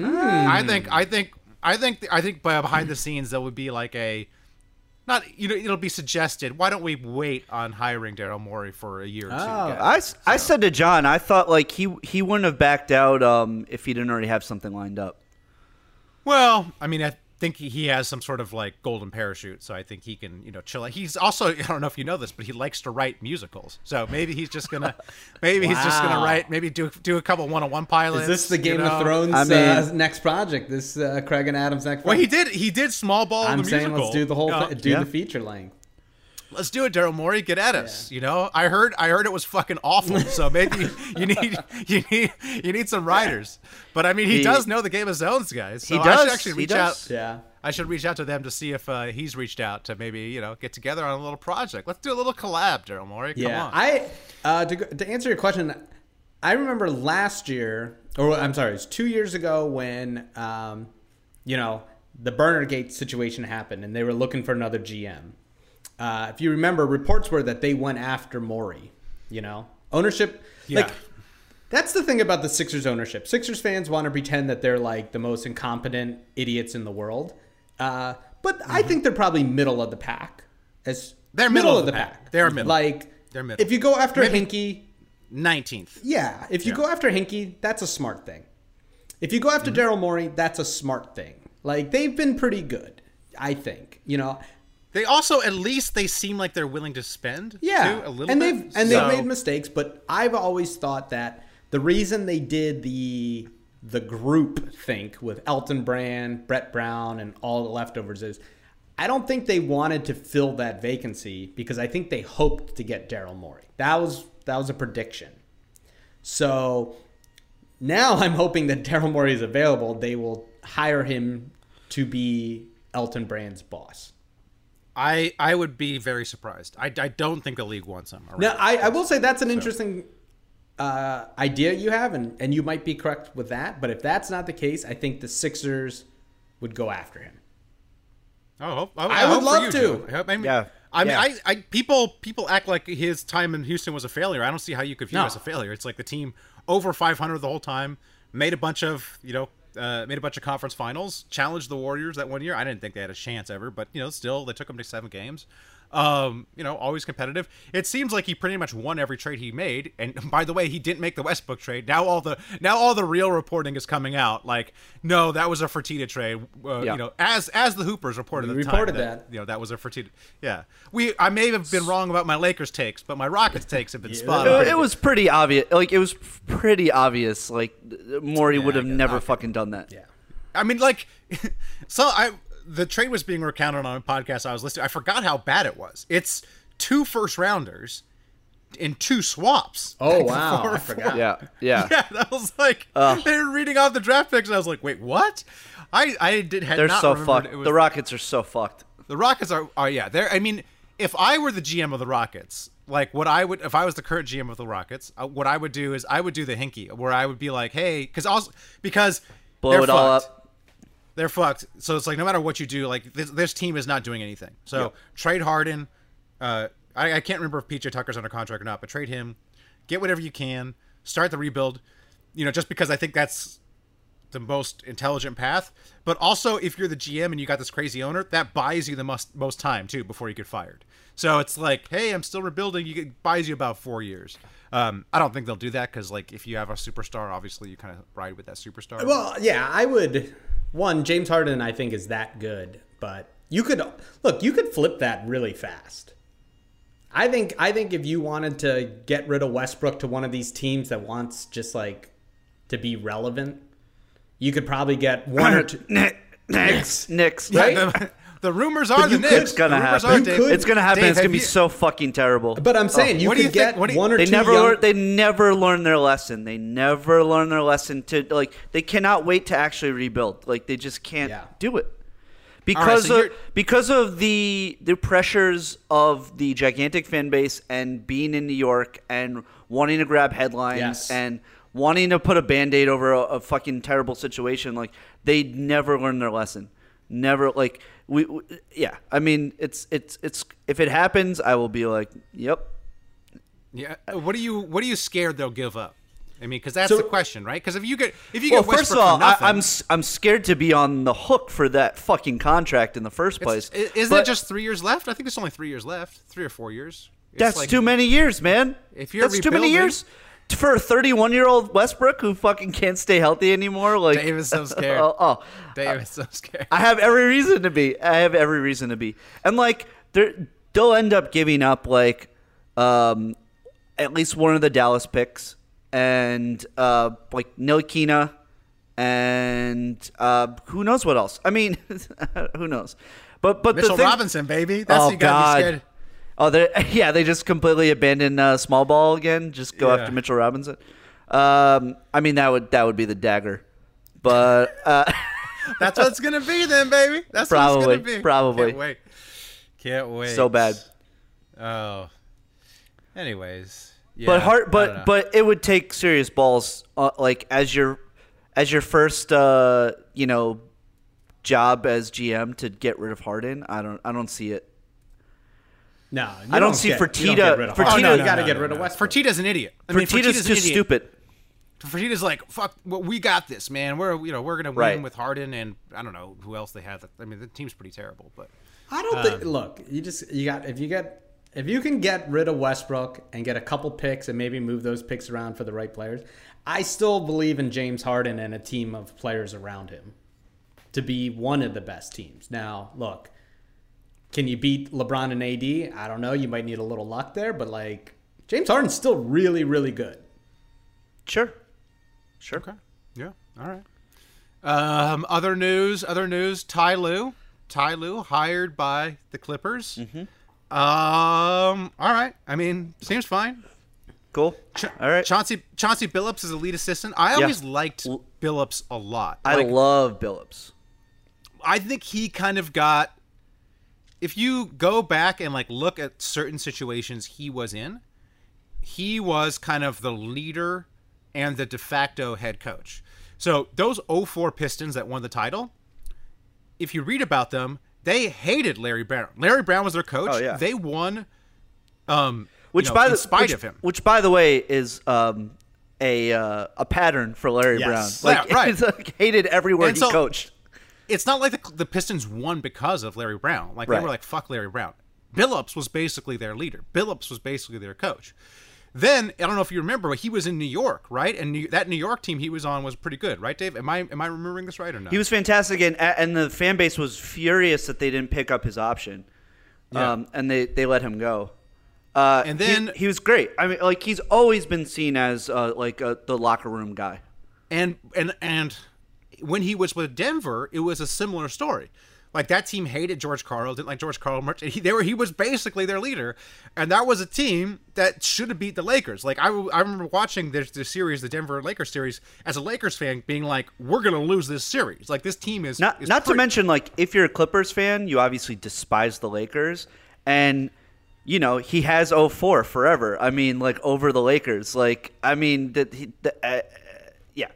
I think I think I think I think behind the scenes there would be like a. Not you know it'll be suggested. Why don't we wait on hiring Daryl Morey for a year or two? Oh, again? I, s- I said to John, I thought like he he wouldn't have backed out um, if he didn't already have something lined up. Well, I mean, I think he- he has some sort of like golden parachute, so I think he can, you know, chill. out. He's also, I don't know if you know this, but he likes to write musicals. So maybe he's just gonna, maybe he's just gonna write, maybe do do a couple one-on-one pilots. Is this the you Game know? of Thrones I mean- uh, next project? This uh, Craig and Adams next. Well, he did. He did small ball. I'm the saying musical. let's do the whole Uh, thing. Do yeah. the feature length. Let's do it, Daryl Morey. Get at us. You know, I heard, I heard it was fucking awful. So maybe you need, you need, you need some writers. But I mean, he, He- does know the Game of Zones, guys. So He I does. should actually He reach does. out. Yeah. I should reach out to them to see if uh, he's reached out to maybe you know get together on a little project. Let's do a little collab, Daryl Morey. Come Yeah, on. I uh, to, to answer your question, I remember last year, or I'm sorry, it was two years ago when um, you know the Burnergate situation happened, and they were looking for another GM, uh, if you remember, reports were that they went after Morey. You know, ownership. Yeah. Like that's the thing about the Sixers ownership. Sixers fans want to pretend that they're like the most incompetent idiots in the world, uh, but I think they're probably middle of the pack. As Mm-hmm. They're middle of the pack. They're middle. Like They're middle. If you go after Maybe- Hinkie, Nineteenth. yeah. If you Yeah. go after Hinkie, that's a smart thing. If you go after Mm-hmm. Daryl Morey, that's a smart thing. Like they've been pretty good, I think. You know, They also at least they seem like they're willing to spend. yeah, too, a little and bit. they've and So- they've made mistakes, but I've always thought that the reason they did the the group think with Elton Brand, Brett Brown, and all the leftovers is. I don't think they wanted to fill that vacancy because I think they hoped to get Daryl Morey. That was that was a prediction. So now I'm hoping that Daryl Morey is available. They will hire him to be Elton Brand's boss. I I would be very surprised. I, I don't think the league wants him. around. Now, I, I will say that's an interesting uh, idea you have, and, and you might be correct with that. But if that's not the case, I think the Sixers would go after him. Oh, I, I would love you, to. Joe. I, hope, I mean, Yeah. I mean, Yeah. I, I people people act like his time in Houston was a failure. I don't see how you could view No. it as a failure. It's like the team over 500 the whole time, made a bunch of you know, uh, made a bunch of conference finals, challenged the Warriors that one year. I didn't think they had a chance ever, but you know, still they took them to seven games. Um, you know, always competitive. It seems like he pretty much won every trade he made. And by the way, he didn't make the Westbrook trade. Now all the now all the real reporting is coming out. Like, no, that was a Fertitta trade. Uh, Yeah. You know, as as the Hoopers reported. at We time reported that. You know, that was a Fertitta. Yeah, we. I may have been wrong about my Lakers takes, but my Rockets takes have been spot It, on. it was pretty obvious. Like it was pretty obvious. Like Morey would have never fucking done that. Yeah. I mean, like, so I the trade was being recounted on a podcast I was listening. I forgot how bad it was. It's two first rounders in two swaps. Oh, Like, wow. four- I forgot. Yeah, yeah. Yeah, that was like they were reading off the draft picks, and I was like, "Wait, what?" I I did had They're not so fucked. it was- The Rockets are so fucked. The Rockets are, are yeah. They're. I mean, if I were the GM of the Rockets, like what I would, if I was the current GM of the Rockets, uh, what I would do is I would do the Hinkie, where I would be like, hey, because also because Blow they're it all fucked. up. They're fucked. So it's like no matter what you do, like this, this team is not doing anything. So trade Harden. Uh, I, I can't remember if PJ Tucker's under contract or not, but trade him. Get whatever you can. Start the rebuild. You know, just because I think that's the most intelligent path. But also, if you're the GM and you got this crazy owner, that buys you the most most time too before you get fired. So it's like, hey, I'm still rebuilding. You get, buys you about four years. Um, I don't think they'll do that because like if you have a superstar, obviously you kind of ride with that superstar. Well, yeah, I would. One, James Harden, I think, is that good, but you could look. You could flip that really fast. I think. I think if you wanted to get rid of Westbrook to one of these teams that wants just like to be relevant, you could probably get one or two. Knicks, Knicks, Right? The, the rumors are the you Knicks. It's gonna happen. Are, Dave, It's gonna happen. Dave, it's gonna be you- so fucking terrible. But I'm oh. saying you what do could you think- get what do you- one or they two. never young, learn, they never learn their lesson. They never learn their lesson to like they cannot wait to actually rebuild. Like they just can't Yeah. do it. Because so of because of the the pressures of the gigantic fan base and being in New York and wanting to grab headlines Yes. and wanting to put a band-aid over a, a fucking terrible situation like they never learn their lesson never like we, we yeah i mean it's it's it's if it happens i will be like yep Yeah. Uh, what are you What are you scared they'll give up? I mean, because that's So- the question, right? Because if you get if you Well, get first of all, for I, nothing, I'm I'm scared to be on the hook for that fucking contract in the first place. isn't But it just three years left? I think there's only three years left, three or four years. It's that's like- too many years, man? If you're that's too many years for a 31 year old Westbrook who fucking can't stay healthy anymore. Like Dave is so scared. oh, oh. Dave is so scared. I have every reason to be. I have every reason to be. And like they're, they'll end up giving up like um, at least one of the Dallas picks and uh, like Ntilikina and uh, who knows what else. I mean, who knows? But but Mitchell the thing, Robinson, baby. That's oh you gotta God. be scared. Oh, they yeah, they just completely abandon uh, small ball again. Just go Yeah. after Mitchell Robinson. Um, I mean that would that would be the dagger, but uh, That's what it's gonna be, then, baby. That's Probably, what it's gonna be. probably. Can't wait. Can't wait. so bad. Oh. Anyways. Yeah, but hard, I don't know. but but it would take serious balls, uh, like as your as your first, uh, you know, job as GM to get rid of Harden. I don't I don't see it. No, you I don't see get- you Fertitta- get rid of Fertitta- no, you got to get rid of no. Westbrook. Fertitta's an idiot. I mean, Fertitta's Fertitta's too idiot. stupid. Fertitta's like, fuck, well, we got this, man. We're you know we're gonna win Right. with Harden and I don't know who else they have. I mean, the team's pretty terrible, but I don't think. Um, look, you just you got if you get if you can get rid of Westbrook and get a couple picks and maybe move those picks around for the right players, I still believe in James Harden and a team of players around him to be one of the best teams. Now, look, can you beat LeBron and AD? I don't know. You might need a little luck there, but like James Harden's still really, really good. Sure. Sure. okay, yeah, all right. Um, other news, other news. Ty Lue, Ty Lue hired by the Clippers. Mm-hmm. Um, all right. I mean, seems fine. Cool. All right. Chauncey Chauncey Billups is a lead assistant. I always liked Billups a lot. I Like, love Billups. I think he kind of got. If you go back and like look at certain situations he was in, he was kind of the leader and the de facto head coach. So those 04 Pistons that won the title, if you read about them, they hated Larry Brown. Larry Brown was their coach. Oh, yeah. They won. Um, Which you know, by in the spite which, of him. which by the way is um, a uh, a pattern for Larry Yes. Brown. Like Yeah, right. he's like hated everywhere And he so- coached. It's not like the, the Pistons won because of Larry Brown. Like they were like, "Fuck Larry Brown." Billups was basically their leader. Billups was basically their coach. Then I don't know if you remember, but he was in New York, right? And New, that New York team he was on was pretty good, right, Dave? Am I am I remembering this right or not? He was fantastic, and and the fan base was furious that they didn't pick up his option, Yeah. um, and they they let him go. Uh, And he- then- he, was great. I mean, like he's always been seen as uh, like uh, the locker room guy. and and and when he was with Denver, it was a similar story. Like that team hated George Karl, didn't like George Karl much. And he, they were he was basically their leader, and that was a team that should have beat the Lakers. Like I, I remember watching this the series, the Denver Lakers series, as a Lakers fan, being like, "We're gonna lose this series." Like this team is Not is not to mention like if you're a Clippers fan, you obviously despise the Lakers, and you know he has 04 forever. I mean, like over the Lakers. Like I mean that uh, he, the, uh, yeah, uh,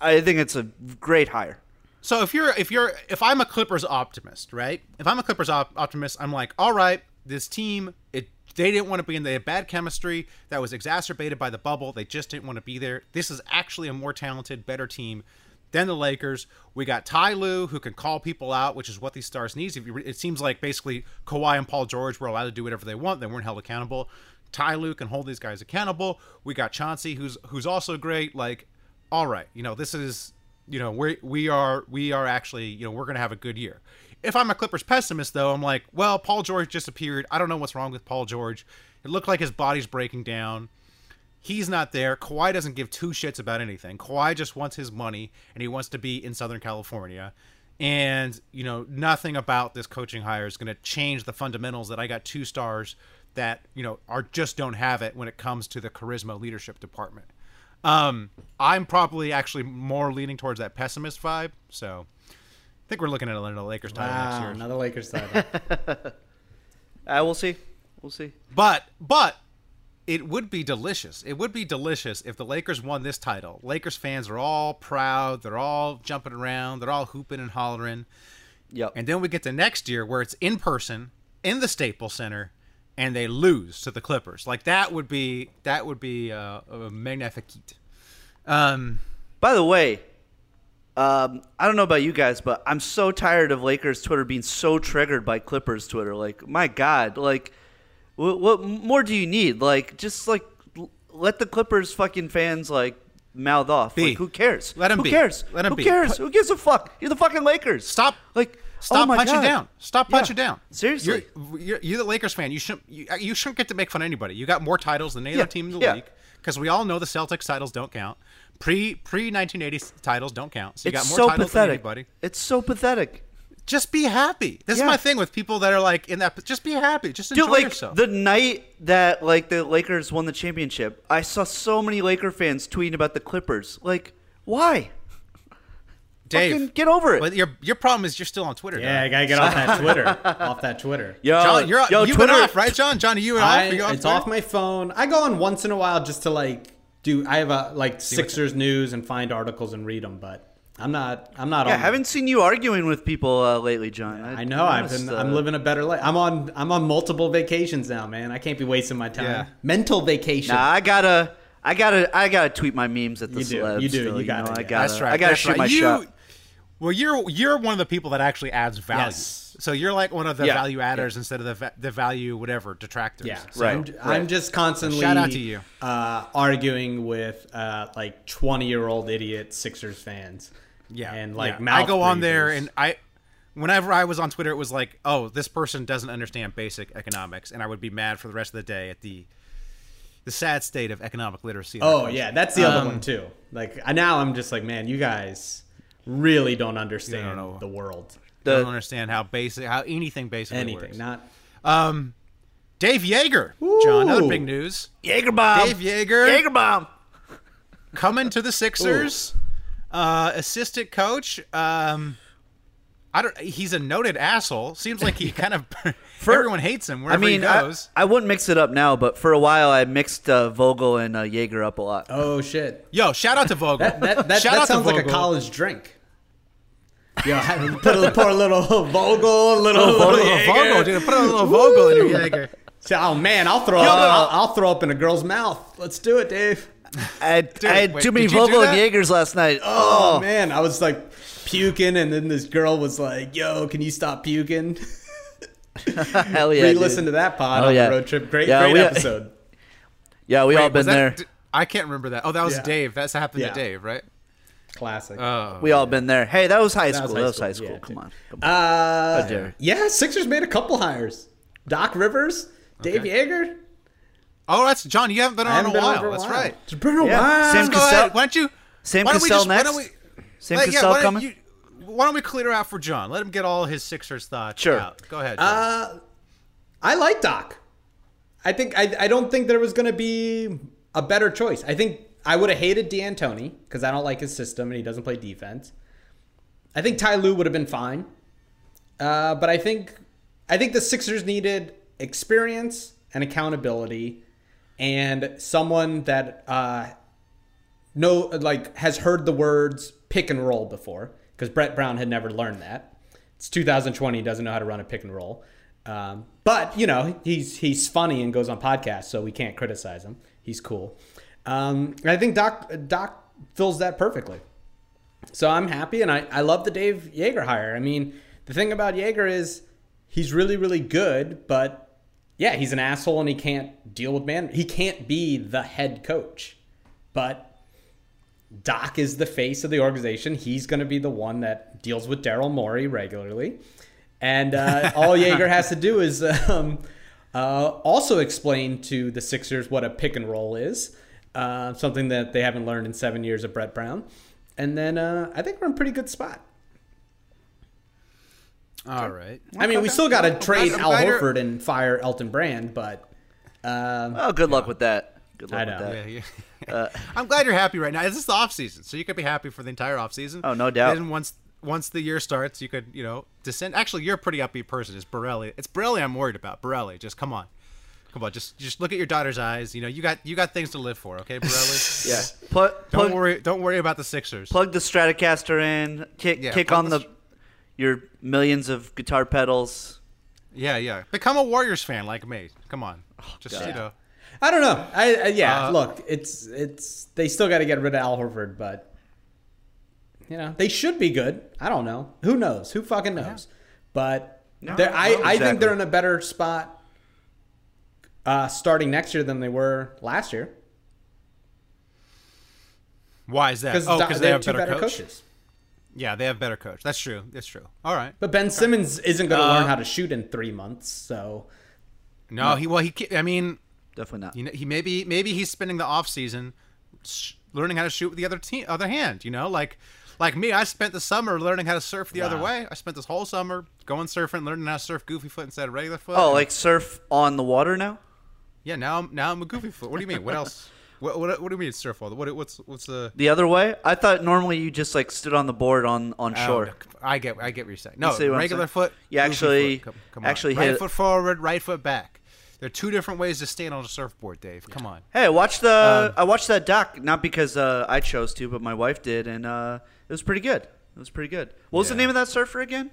I think it's a great hire. So if you're if you're if I'm a Clippers optimist, right? If I'm a Clippers op- optimist, I'm like, all right, this team it they didn't want to be in. They had bad chemistry that was exacerbated by the bubble. They just didn't want to be there. This is actually a more talented, better team than the Lakers. We got Ty Lue who can call people out, which is what these stars need. It seems like basically Kawhi and Paul George were allowed to do whatever they want. They weren't held accountable. Ty Lue can hold these guys accountable. We got Chauncey who's who's also great. Like, all right, you know this is you know we we are we are actually you know we're gonna have a good year. If I'm a Clippers pessimist though, I'm like, well, Paul George disappeared. I don't know what's wrong with Paul George. It looked like his body's breaking down. He's not there. Kawhi doesn't give two shits about anything. Kawhi just wants his money and he wants to be in Southern California. And, you know, nothing about this coaching hire is going to change the fundamentals that I got two stars that, you know, are just don't have it when it comes to the charisma leadership department. Um, I'm probably actually more leaning towards that pessimist vibe. So I think we're looking at another Lakers title next Wow, year. another Lakers title. Uh, we'll see. We'll see. But but it would be delicious. It would be delicious if the Lakers won this title. Lakers fans are all proud. They're all jumping around. They're all hooping and hollering. Yep. And then we get to next year where it's in person in the Staples Center, and they lose to the Clippers. Like that would be that would be uh, a magnificent. Um, By the way, um, I don't know about you guys, but I'm so tired of Lakers Twitter being so triggered by Clippers Twitter. Like, my God, like, what, what more do you need? Like, just like l- let the Clippers fucking fans like mouth off. Be. Like, who cares? Let 'em who be. cares? Let 'em who be. cares? Who gives a fuck? You're the fucking Lakers. Stop. Like, Stop oh my punching God. down. Stop punching Yeah. down. Seriously. You're, you're, you're the Lakers fan. You shouldn't. You, you shouldn't get to make fun of anybody. You got more titles than any Yeah, other team in the yeah. league. Because we all know the Celtics titles don't count. Pre pre 1980 titles don't count. So you it's got more so titles than pathetic. anybody. It's so pathetic. Just be happy. This is my thing with people that are like in that. Just be happy. Just enjoy Dude, like yourself. the night that like the Lakers won the championship, I saw so many Laker fans tweeting about the Clippers. Like, why? Dave, fucking get over it. But your your problem is you're still on Twitter. yeah, I gotta get off that Twitter. off that Twitter. Yo, John, you're yo, you've Twitter been off, right, John? John, are you off? I, Are you off it's Twitter? off my phone. I go on once in a while just to like do. I have a like Sixers news and find articles and read them, but I'm not. I'm not Yeah, I haven't seen you arguing with people uh, lately, John. I know. I've been. Uh, I'm living a better life. I'm on. I'm on multiple vacations now, man. I can't be wasting my time. Yeah. Mental vacation. Nah, I gotta, I gotta, I gotta tweet my memes at the You do, celebs. you do, still, you gotta, know, I gotta, That's right. I gotta that's shoot right. my you, shot. Well, you're you're one of the people that actually adds value. Yes. So you're like one of the Yeah. value adders instead of the va- the value whatever detractors. Yeah, so Right, I'm, right. I'm just constantly Shout out to you. Uh, arguing with uh, like 20 year old idiot Sixers fans. Yeah, and like yeah. I go on there and I, whenever I was on Twitter, it was like, oh, this person doesn't understand basic economics, and I would be mad for the rest of the day at the, the sad state of economic literacy. Oh yeah, that's the other Um, one too. Like now I'm just like, man, you guys really don't understand know. the world. I don't understand how basic, how anything basically Anything, works. not Um, Dave Joerger, John, other big news. Jaeger bomb. Dave Joerger Jaeger bomb. coming to the Sixers, uh, assistant coach. Um, I don't. He's a noted asshole. Seems like he kind of For, everyone hates him I wherever mean, he I, goes. I wouldn't mix it up now, but for a while I mixed uh, Vogel and uh, Joerger up a lot. oh shit. Yo, shout out to Vogel. That that, that, shout that out sounds to like a college drink. Yeah, put a pour a little Vogel, a little, Oh, little Vogel, Jaeger. Vogel, dude. Put a little Vogel in your Jaeger. Oh man, I'll throw Yo, up, but- I'll, I'll throw up in a girl's mouth. Let's do it, Dave. I had, I had wait, too many did you do Vogel and that? Jaegers last night. Oh, Oh, man, I was like puking, and then this girl was like, "Yo, can you stop puking?" hell yeah! Re-listen dude. to that pod Oh, on yeah. the road trip. Great, Yeah, great we- episode. Yeah, we all been was that- there. d- I can't remember that. Oh, that was Yeah. Dave. That's happened Yeah. to Dave, right? Classic. Oh, We all been there. Hey, that was high That school. was high that was school, high school. yeah, Come dude. on. Come on. Uh, How dare. yeah, Sixers made a couple hires. Doc Rivers, Dave Okay. Joerger. oh, that's John. You haven't been I on haven't in a been while. for a That's while. right. It's been a Yeah. while. Sam go Cassell- ahead. Why don't you? Sam why don't we Cassell just, Why don't we, Sam Like, yeah, Cassell why don't coming? you- why don't we clear out for John? Let him get all his Sixers thoughts Sure. out. Go ahead. John. Uh, I like Doc. I think I, I don't think there was going to be a better choice. I think I would have hated D'Antoni because I don't like his system and he doesn't play defense. I think Ty Lue would have been fine, uh, but I think I think the Sixers needed experience and accountability, and someone that uh, know like has heard the words pick and roll before because Brett Brown had never learned that. It's 2020, he doesn't know how to run a pick and roll. Um, but you know he's he's funny and goes on podcasts, so we can't criticize him. He's cool. Um, I think Doc Doc fills that perfectly. So I'm happy, and I, I love the Dave Joerger hire. I mean, the thing about Joerger is he's really really good, but yeah, he's an asshole and he can't deal with man. He can't be the head coach, but Doc is the face of the organization. He's going to be the one that deals with Daryl Morey regularly. And uh, all Joerger has to do is um, uh, also explain to the Sixers what a pick and roll is, uh, something that they haven't learned in seven years of Brett Brown. And then uh, I think we're in a pretty good spot. all right. I mean, we still got to trade Al glad Horford and fire Elton Brand, but um, Oh, good luck with that. Good luck I with know. that. Yeah, yeah. I'm glad you're happy right now. This is the off season, so you could be happy for the entire off season. Oh, no doubt. Then once once the year starts, you could you know descend. Actually, you're a pretty upbeat person. It's Borelli. It's Borelli. I'm worried about Borelli. Just come on, come on. Just just look at your daughter's eyes. You know you got you got things to live for. Okay, Borelli. Yeah. Plug, Don't plug, worry. Don't worry about the Sixers. plug the Stratocaster in. Kick, Yeah, kick on the the your millions of guitar pedals. Yeah, yeah. Become a Warriors fan like me. Come on. Just you know. I don't know. I, I yeah. Uh, look, it's it's they still got to get rid of Al Horford, but you know they should be good. I don't know. Who knows? Who fucking knows? But they're- I I think they're in a better spot uh, starting next year than they were last year Why is that? because Oh, because they, have two better, better coach? coaches. Yeah, they have better coach. That's true. That's true. All right. But Ben Simmons isn't going to Uh, learn how to shoot in three months, so No, he well he. I mean, Definitely not. you know, he maybe maybe he's spending the off season sh- learning how to shoot with the other team, other hand. You know, like like me, I spent the summer learning how to surf the other way. I spent this whole summer going surfing, learning how to surf goofy foot instead of regular foot. Oh, like surf on the water now? Yeah. Now I'm now I'm a goofy foot. What do you mean? What else? what, what what do you mean surf all? What what's what's the The other way? I thought normally you just like stood on the board on on Oh, shore. no, I get I get what you're saying. No, regular foot. You actually- foot. Come, come on. actually right hit it- foot forward, right foot back. There are two different ways to stand on a surfboard, Dave. Come on. Hey, I watched the I watched that doc not because uh, I chose to, but my wife did, and uh, it was pretty good. It was pretty good. What was the name of that surfer again?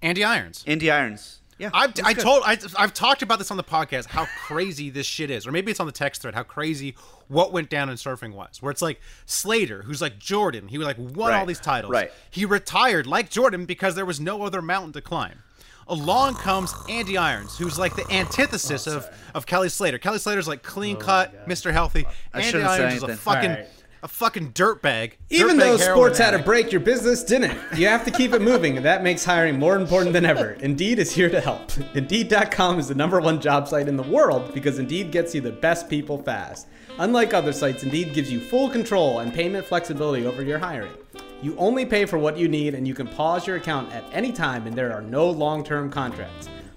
Andy Irons. Andy Irons. Yeah, I've, I good. told I, I've talked about this on the podcast how crazy this shit is, or maybe it's on the text thread how crazy what went down in surfing was. Where it's like Slater, who's like Jordan, he like won all these titles. right. He retired like Jordan because there was no other mountain to climb. Along comes Andy Irons, who's like the antithesis Oh, of, of Kelly Slater. Kelly Slater's like clean oh cut, Mr. Healthy. I Andy shouldn't say Irons is a fucking Alright. A fucking dirtbag. Even Dirtbag though sports had a break, your business didn't. You have to keep it moving, and that makes hiring more important than ever. Indeed is here to help. Indeed.com is the number one job site in the world because Indeed gets you the best people fast. Unlike other sites, Indeed gives you full control and payment flexibility over your hiring. You only pay for what you need, and you can pause your account at any time, and there are no long term contracts.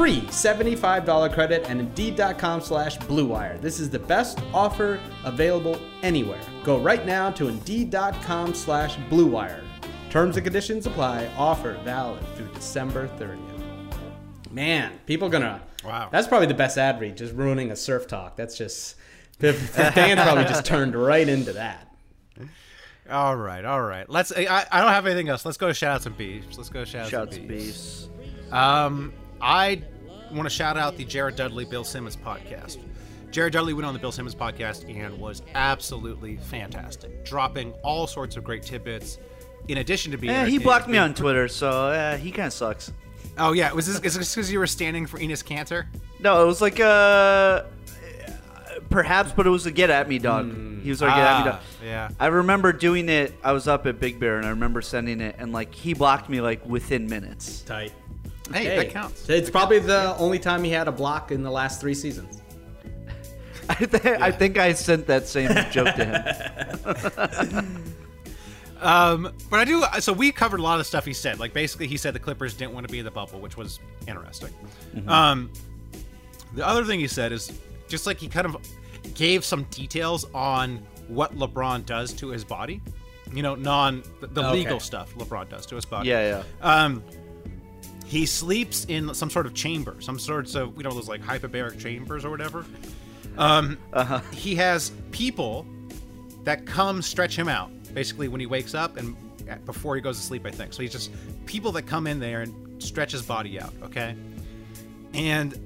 free $75 credit and Indeed.com slash BlueWire. This is the best offer available anywhere. Go right now to Indeed.com slash BlueWire. Terms and conditions apply. Offer valid through December 30th. Man, people gonna. Wow. That's probably the best ad read, just ruining a surf talk. That's just. The, the probably just turned right into that. All right, all right. Let's. I, I don't have anything else. Let's go to shout outs and beefs. Let's go to shout outs Shouts and beefs. beefs. Um, I want to shout out the Jared Dudley Bill Simmons podcast. Jared Dudley went on the Bill Simmons podcast and was absolutely fantastic, dropping all sorts of great tidbits. In addition to being, Yeah, he entertaining, blocked me on Twitter, so uh, he kind of sucks. Oh yeah, was this is this because you were standing for Enes Kanter? No, it was like uh perhaps, but it was a get at me dog. He was our get at me Ah, dog. yeah. I remember doing it. I was up at Big Bear, and I remember sending it, and like he blocked me like within minutes. Tight. Hey, that counts. It's probably the only time he had a block in the last three seasons. I, th- I think I sent that same joke to him. Um, but I do. So we covered a lot of stuff he said. Like basically, he said the Clippers didn't want to be in the bubble, which was interesting. Um, the other thing he said is just like he kind of gave some details on what LeBron does to his body. You know, non the, the Okay. legal stuff LeBron does to his body. Yeah, yeah. Um, he sleeps in some sort of chamber, some sorts of you know those like hyperbaric chambers or whatever. Um, he has people that come stretch him out basically when he wakes up and before he goes to sleep. I think so. He's just people that come in there and stretch his body out. Okay, and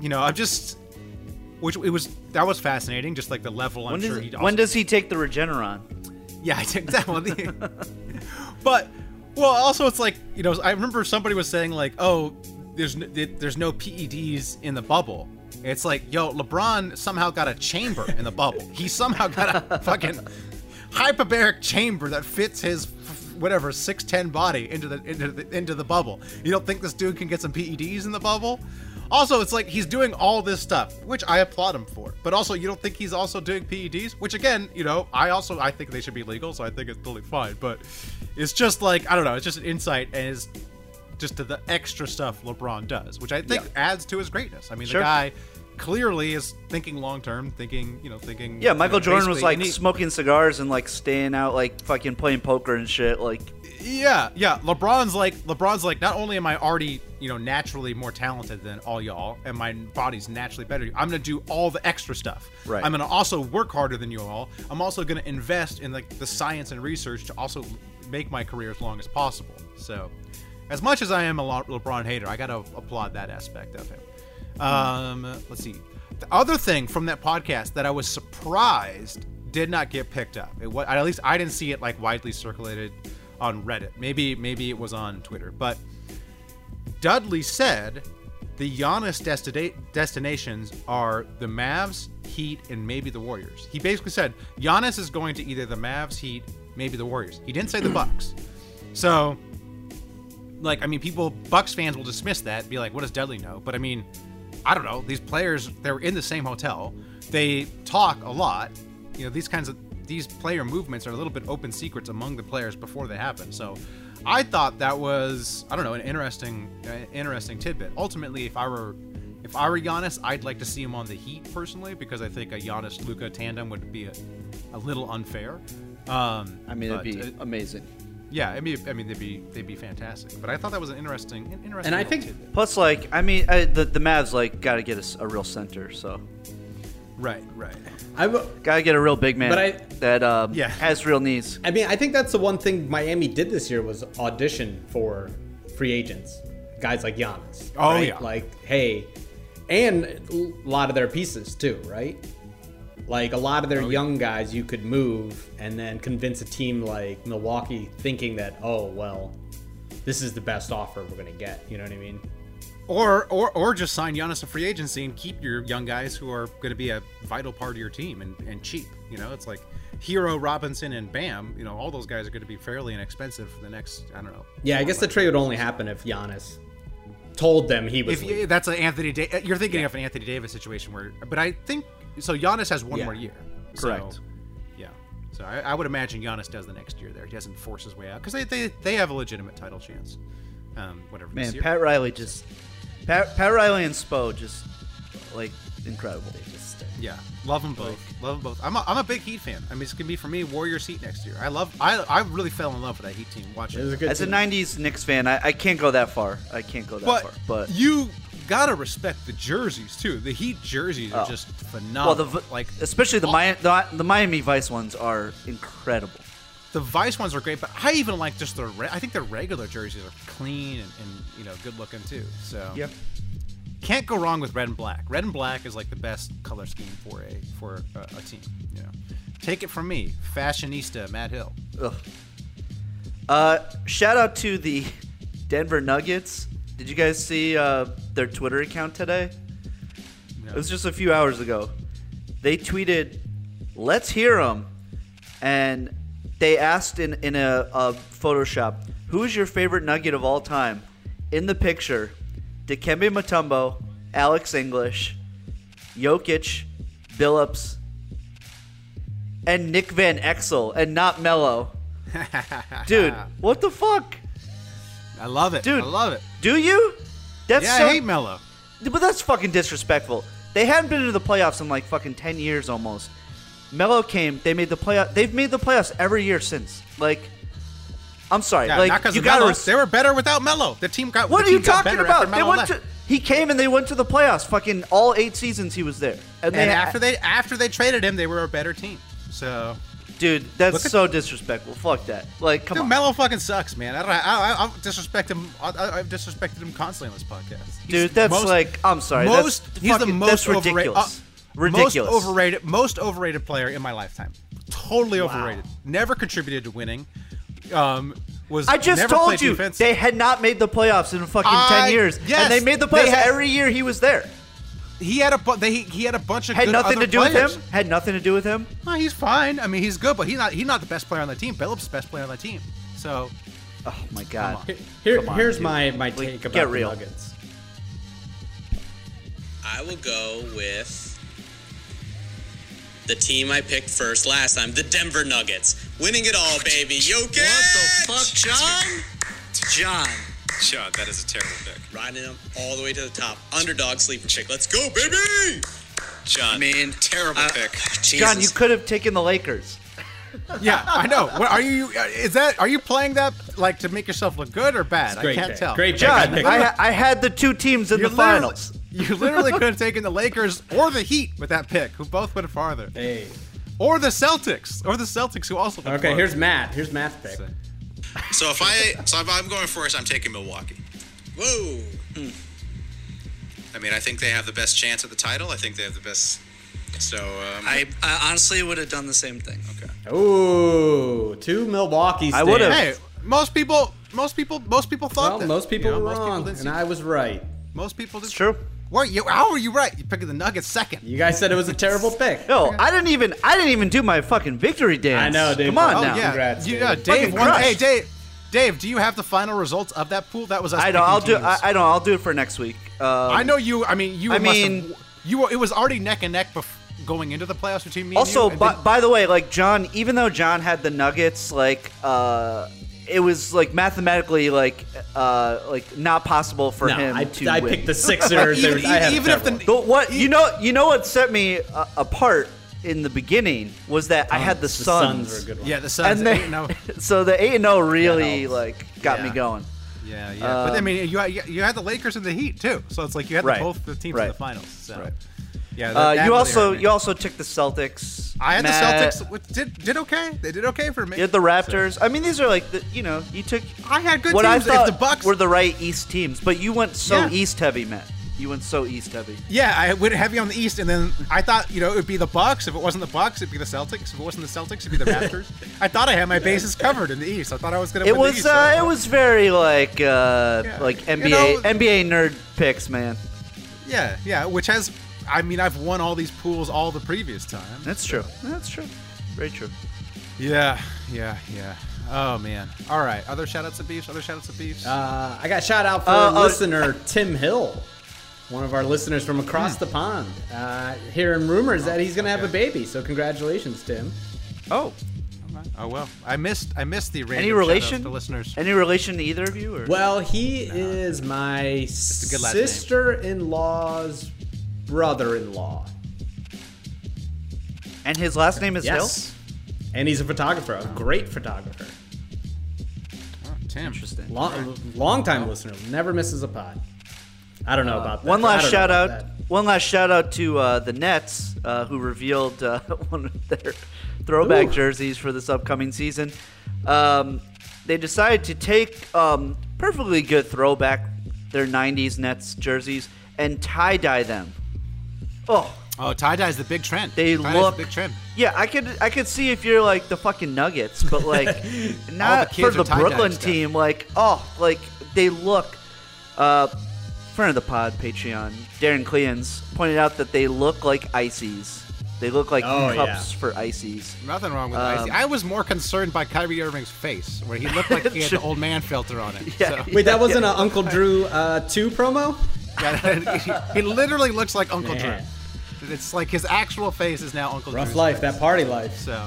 you know I'm just. Which it was that was fascinating, just like the level. I'm When sure does, he. when does he take the Regeneron? Yeah, I think that one. but well, also it's like you know I remember somebody was saying like, oh, there's n- there's no PEDs in the bubble. It's like, yo, LeBron somehow got a chamber in the bubble. He somehow got a fucking hyperbaric chamber that fits his whatever six ten body into the into the into the bubble. You don't think this dude can get some PEDs in the bubble? Also, it's like he's doing all this stuff, which I applaud him for. But also, you don't think he's also doing PEDs, which again, you know, I also I think they should be legal, so I think it's totally fine. But it's just like I don't know, it's just an insight and is just to the extra stuff LeBron does, which I think adds to his greatness. I mean, Sure. the guy clearly is thinking long term, thinking you know, thinking. Yeah, you Michael know, Jordan was like smoking cigars and like staying out, like fucking playing poker and shit. Like, Yeah, yeah. LeBron's like LeBron's like not only am I already you know naturally more talented than all y'all, and my body's naturally better. I'm gonna do all the extra stuff. Right. I'm gonna also work harder than you all. I'm also gonna invest in like the science and research to also make my career as long as possible. So, as much as I am a LeBron hater, I gotta applaud that aspect of him. Um, let's see. The other thing from that podcast that I was surprised did not get picked up. It was, at least I didn't see it like widely circulated on Reddit. Maybe maybe it was on Twitter, but Dudley said the Giannis destina- destinations are the Mavs, Heat, and maybe the Warriors. He basically said Giannis is going to either the Mavs, Heat, maybe the Warriors. He didn't say the Bucks. So, like, I mean, people, Bucks fans will dismiss that, be like, "What does Dudley know?" But I mean, I don't know, these players they're in the same hotel. They talk a lot. You know, these kinds of these player movements are a little bit open secrets among the players before they happen. So, I thought that was I don't know an interesting uh, interesting tidbit. Ultimately, if I were if I were Giannis, I'd like to see him on the Heat personally because I think a Giannis Luka tandem would be a, a little unfair. Um, I mean, it'd be uh, amazing. yeah, I mean, I mean, they'd be they'd be fantastic. But I thought that was an interesting, an interesting. And I think- tidbit. Plus, like, I mean, I, the the Mavs like got to get us a, real center, so right, right. I, w- got to get a real big man But I- that um, Yeah. has real needs. I mean, I think that's the one thing Miami did this year was audition for free agents, guys like Giannis. Oh, right? yeah. like hey, and a lot of their pieces too, right? Like a lot of Oh, their young guys, you could move and then convince a team like Milwaukee, thinking that oh well, this is the best offer we're gonna get. You know what I mean? Or or or just sign Giannis to free agency and keep your young guys who are going to be a vital part of your team and, and cheap. You know, it's like Herro, Robinson, and Bam. You know, all those guys are going to be fairly inexpensive for the next. I don't know. Yeah, I guess the trade would only happen if Giannis told them he was. If that's an Anthony, da- you're thinking of an Anthony Davis situation where, but I think so. Giannis has one Yeah. more year. So, Correct. yeah. So I, I would imagine Giannis does the next year there. He doesn't force his way out because they, they they have a legitimate title chance. Um, whatever. Man. Pat Riley just Pat, Pat Riley and Spo just like incredible. Yeah, love them both. love them both. I'm a, I'm a big Heat fan. I mean, it's gonna be for me Warriors Heat next year. I love. I I really fell in love with that Heat team watching. It was a good As a '90s Knicks fan, I, I can't go that far. I can't go that but, far. But you gotta respect the jerseys too. The Heat jerseys are Oh. just well, phenomenal. the like especially the, oh. Mi- the the Miami Vice ones are incredible. the Vice ones are great, but I even like just the. Re- I think the regular jerseys are clean and, and you know good looking too. So can't go wrong with red and black. Red and black is like the best color scheme for a for a, a team. You know, take it from me, fashionista Matt Hill. Ugh. Uh, shout out to the Denver Nuggets. Did you guys see uh, their Twitter account today? It was just a few hours ago. They tweeted, "Let's hear them," and they asked in in a, a Photoshop, "Who is your favorite Nugget of all time?" In the picture, Dikembe Mutombo, Alex English, Jokic, Billups, and Nick Van Exel, and not Melo. Dude, what the fuck? I love it, Dude. I love it. Do you? That's Yeah, so, I hate Melo. but that's fucking disrespectful. They hadn't been into the playoffs in like fucking ten years almost. Melo came. They made the playoff. They've made the playoffs every year since. Like, I'm sorry. Yeah, like not because you. Res- they were better without Melo. The team got. what are you talking about? They went left. to. He came and they went to the playoffs. Fucking all eight seasons he was there. And, And they, after they after they traded him, they were a better team. So dude, that's so disrespectful. Fuck that. Like, come Dude, on. Melo fucking sucks, man. I don't. I, I, I disrespect him. I, I, I've disrespected him constantly on this podcast. He's Dude, that's most- like. I'm sorry. Most. that's he's the most that's overrated. ridiculous. uh, ridiculous. Most overrated. Most overrated player in my lifetime. Totally overrated. Never contributed to winning. Um, was I just never told you defense. they had not made the playoffs in fucking I- ten years, yes, and they made the playoffs had- every year he was there. he had a bu- they, he had a bunch of Had good nothing other to do players. with him. Had nothing to do with him. Well, he's fine. I mean, he's good, but he's not. He's not the best player on the team. Billups' the best player on the team. So Oh my god. Here, on, here's dude. my my take get about the real. Nuggets. I will go with the team I picked first last time, the Denver Nuggets. Winning it all, baby. Jokic! What the fuck, John? John. Sean, that is a terrible pick. Riding them all the way to the top. Underdog sleeper chick. Let's go, baby! John, I mean, terrible uh, pick. John, you could have taken the Lakers. yeah, I know. What, are you? Is that? Are you playing that like to make yourself look good or bad? I can't pick. tell. Great pick. John, I, I had the two teams in You the literally- finals. You literally could have taken the Lakers or the Heat with that pick, who both went farther, Hey. or the Celtics, or the Celtics, who also. went Okay, farther. here's Matt. Here's Matt's pick. So if I so if I'm going first, I'm taking Milwaukee. Whoa. I mean, I think they have the best chance at the title. I think they have the best. So um, I, I honestly would have done the same thing. okay. Ooh, two Milwaukee. I would've- Hey, most people, most people, most people thought Well, that. most people You know, were most people wrong, didn't and I was right. most people. Did, It's true. What? You, how are you right? You're picking the Nuggets second. You guys said it was a terrible pick. No, I didn't even I didn't even do my fucking victory dance. I know, dude. Come on Oh, now. yeah, Congrats, You- Dave. yeah, Dave Fucking won. Hey, Dave. Dave, do you have the final results of that pool? That was us. I don't. I'll picking do. I. I don't. I'll do it for next week. Um, I know you. I mean, you. I must mean- have, you. were- It was already neck and neck bef- going into the playoffs between me. Also, and you, by, then- by the way, like John, even though John had the Nuggets, like uh, it was like mathematically like uh, like not possible for No, him I, to I win. picked the Sixers. There even, I had even if the terrible- The- what you know, you know what set me uh, apart in the beginning was that I had the, the Suns, Suns were a good one. yeah, the Suns. and eight then oh. so the eight and zero really helps. like got me going. Yeah, yeah. but I Um, mean, you had, you had the Lakers and the Heat too, so it's like you had Right. both the teams in the finals. So. Right. Yeah. that- Uh, that you really also you also took the Celtics. I had Matt- the Celtics. which Did did okay. They did okay for me. You had the Raptors. I mean, these are like the you know you took I had good what teams. I thought if the Bucks were the right East teams, but you went so Yeah. East heavy, Matt. You went so East heavy. Yeah, I went heavy on the East, and then I thought, you know, it would be the Bucks. If it wasn't the Bucks, it'd be the Celtics. If it wasn't the Celtics, it'd be the Raptors. I thought I had my bases covered in the East. I thought I was going to It was East. uh, so- it was very like uh, Yeah. like You NBA know- NBA nerd picks, man. Yeah, yeah. Which has, I mean, I've won all these pools all the previous time. That's true. That's true. Very true. Yeah, yeah, yeah. Oh man. All right. Other shout outs of beefs. Other shout outs of beefs. Uh, I got shout out for Uh, uh, listener Tim Hill, one of our listeners from across the pond. Uh, hearing rumors that he's going to have a baby, so congratulations, Tim. Oh, oh well. I missed. I missed the any relation? to listeners. Any relation to either of you? Or? Well, he is my a good last name. sister-in-law's brother-in-law. and his last name is Yes, and he's a photographer, a great photographer. Oh, Tim. Interesting. Long, long time listener, never misses a pod. I don't know about that. Uh, One last shout out. that. One last shout out to uh, the Nets, uh, who revealed uh, one of their throwback Ooh. jerseys for this upcoming season. Um, they decided to take um, perfectly good throwback, their '90s Nets jerseys, and tie dye them. Oh, Oh, tie dye is the big trend. they Tie-dye's look. the big trend. Yeah, I could I could see if you're like the fucking Nuggets, but like not for the tie-dyeing Brooklyn stuff. team. Like oh, like they look. Uh, friend of the pod, Patreon, Darren Cleans pointed out that they look like ices. They look like Oh, cups yeah. for ices. Nothing wrong with Um, icy. I was more concerned by Kyrie Irving's face, where he looked like he had the old man filter on it. Yeah. So, Wait, that wasn't an Uncle Drew uh, 2 promo? he, he literally looks like Uncle Man. Drew. It's like his actual face is now Uncle Rough Drew's life, face. that party life. So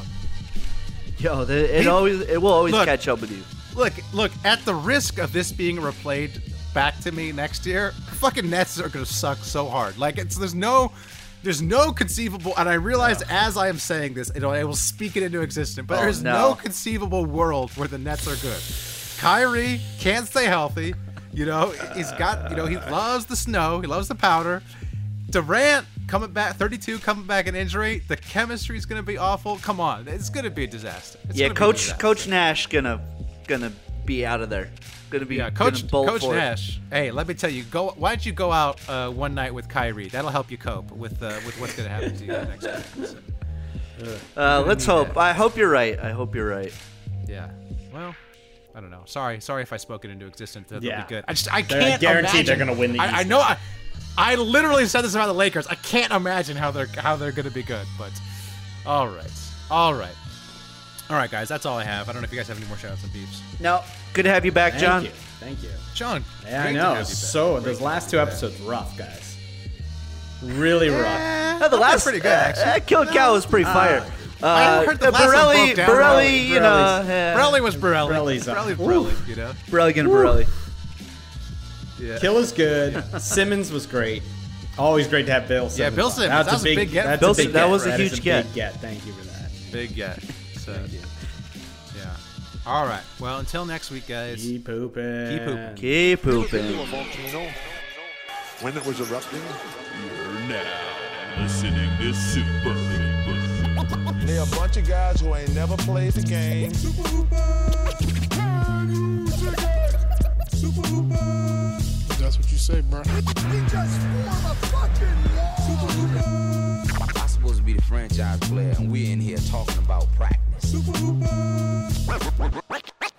Yo, the, it He- always it will always Look. catch up with you. look, look. At the risk of this being replayed back to me next year, fucking Nets are gonna suck so hard. Like it's there's no. There's no conceivable, and I realize as I am saying this, you know, I will speak it into existence. But Oh, there's no. no conceivable world where the Nets are good. Kyrie can't stay healthy. You know, he's got, you know, he loves the snow, he loves the powder. Durant coming back, 32 coming back an injury. The chemistry's going to be awful. Come on, it's going to be a disaster. It's yeah, gonna be a Coach disaster. Coach Nash gonna gonna be out of there. Gonna be Yeah, gonna Coach bolt Coach for it. Nash. Hey, let me tell you, go. Why don't you go out uh, one night with Kyrie? That'll help you cope with uh, with what's going to happen to you next week. So, Uh, let's hope. that. I hope you're right. I hope you're right. yeah. Well, I don't know. Sorry, sorry if I spoke it into existence. That'll Yeah. be good. I just I They're can't guaranteed they're gonna win the I, I know. I, I literally said this about the Lakers. I can't imagine how they're how they're going to be good. But all right, all right, all right, guys. That's all I have. I don't know if you guys have any more shoutouts and beefs. No, good to have you back, Thank John. you. Thank you. John. Yeah, I great to know. have you back. So, Great those last two you back. episodes, rough, guys. Really rough. No, the they're last pretty good uh, actually. That Killakow was pretty fire. Uh, I heard the last one Borelli, broke down. Borelli, you know, Borelli's- yeah. Borelli was Borelli. Borelli's up. Borelli, Ooh. Borelli, you know. Borelli getting Borelli. Yeah. Kill is good. Simmons was great. Always great to have Bill Simmons. Yeah, Bill. Simmons, That's that was a big get. That's Bill a big Sim- that get. was a That is huge big get. get. Thank you for that. Big get. So, Thank you. yeah. All right. Well, until next week, guys. Keep pooping. Keep pooping. Keep You pooping. when it was erupting. You're now listening to Super Hooper. They're a bunch of guys who ain't never played the game. That's what you say, bro. I'm supposed to be the franchise player, and we're in here talking about practice.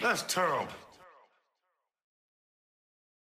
That's terrible.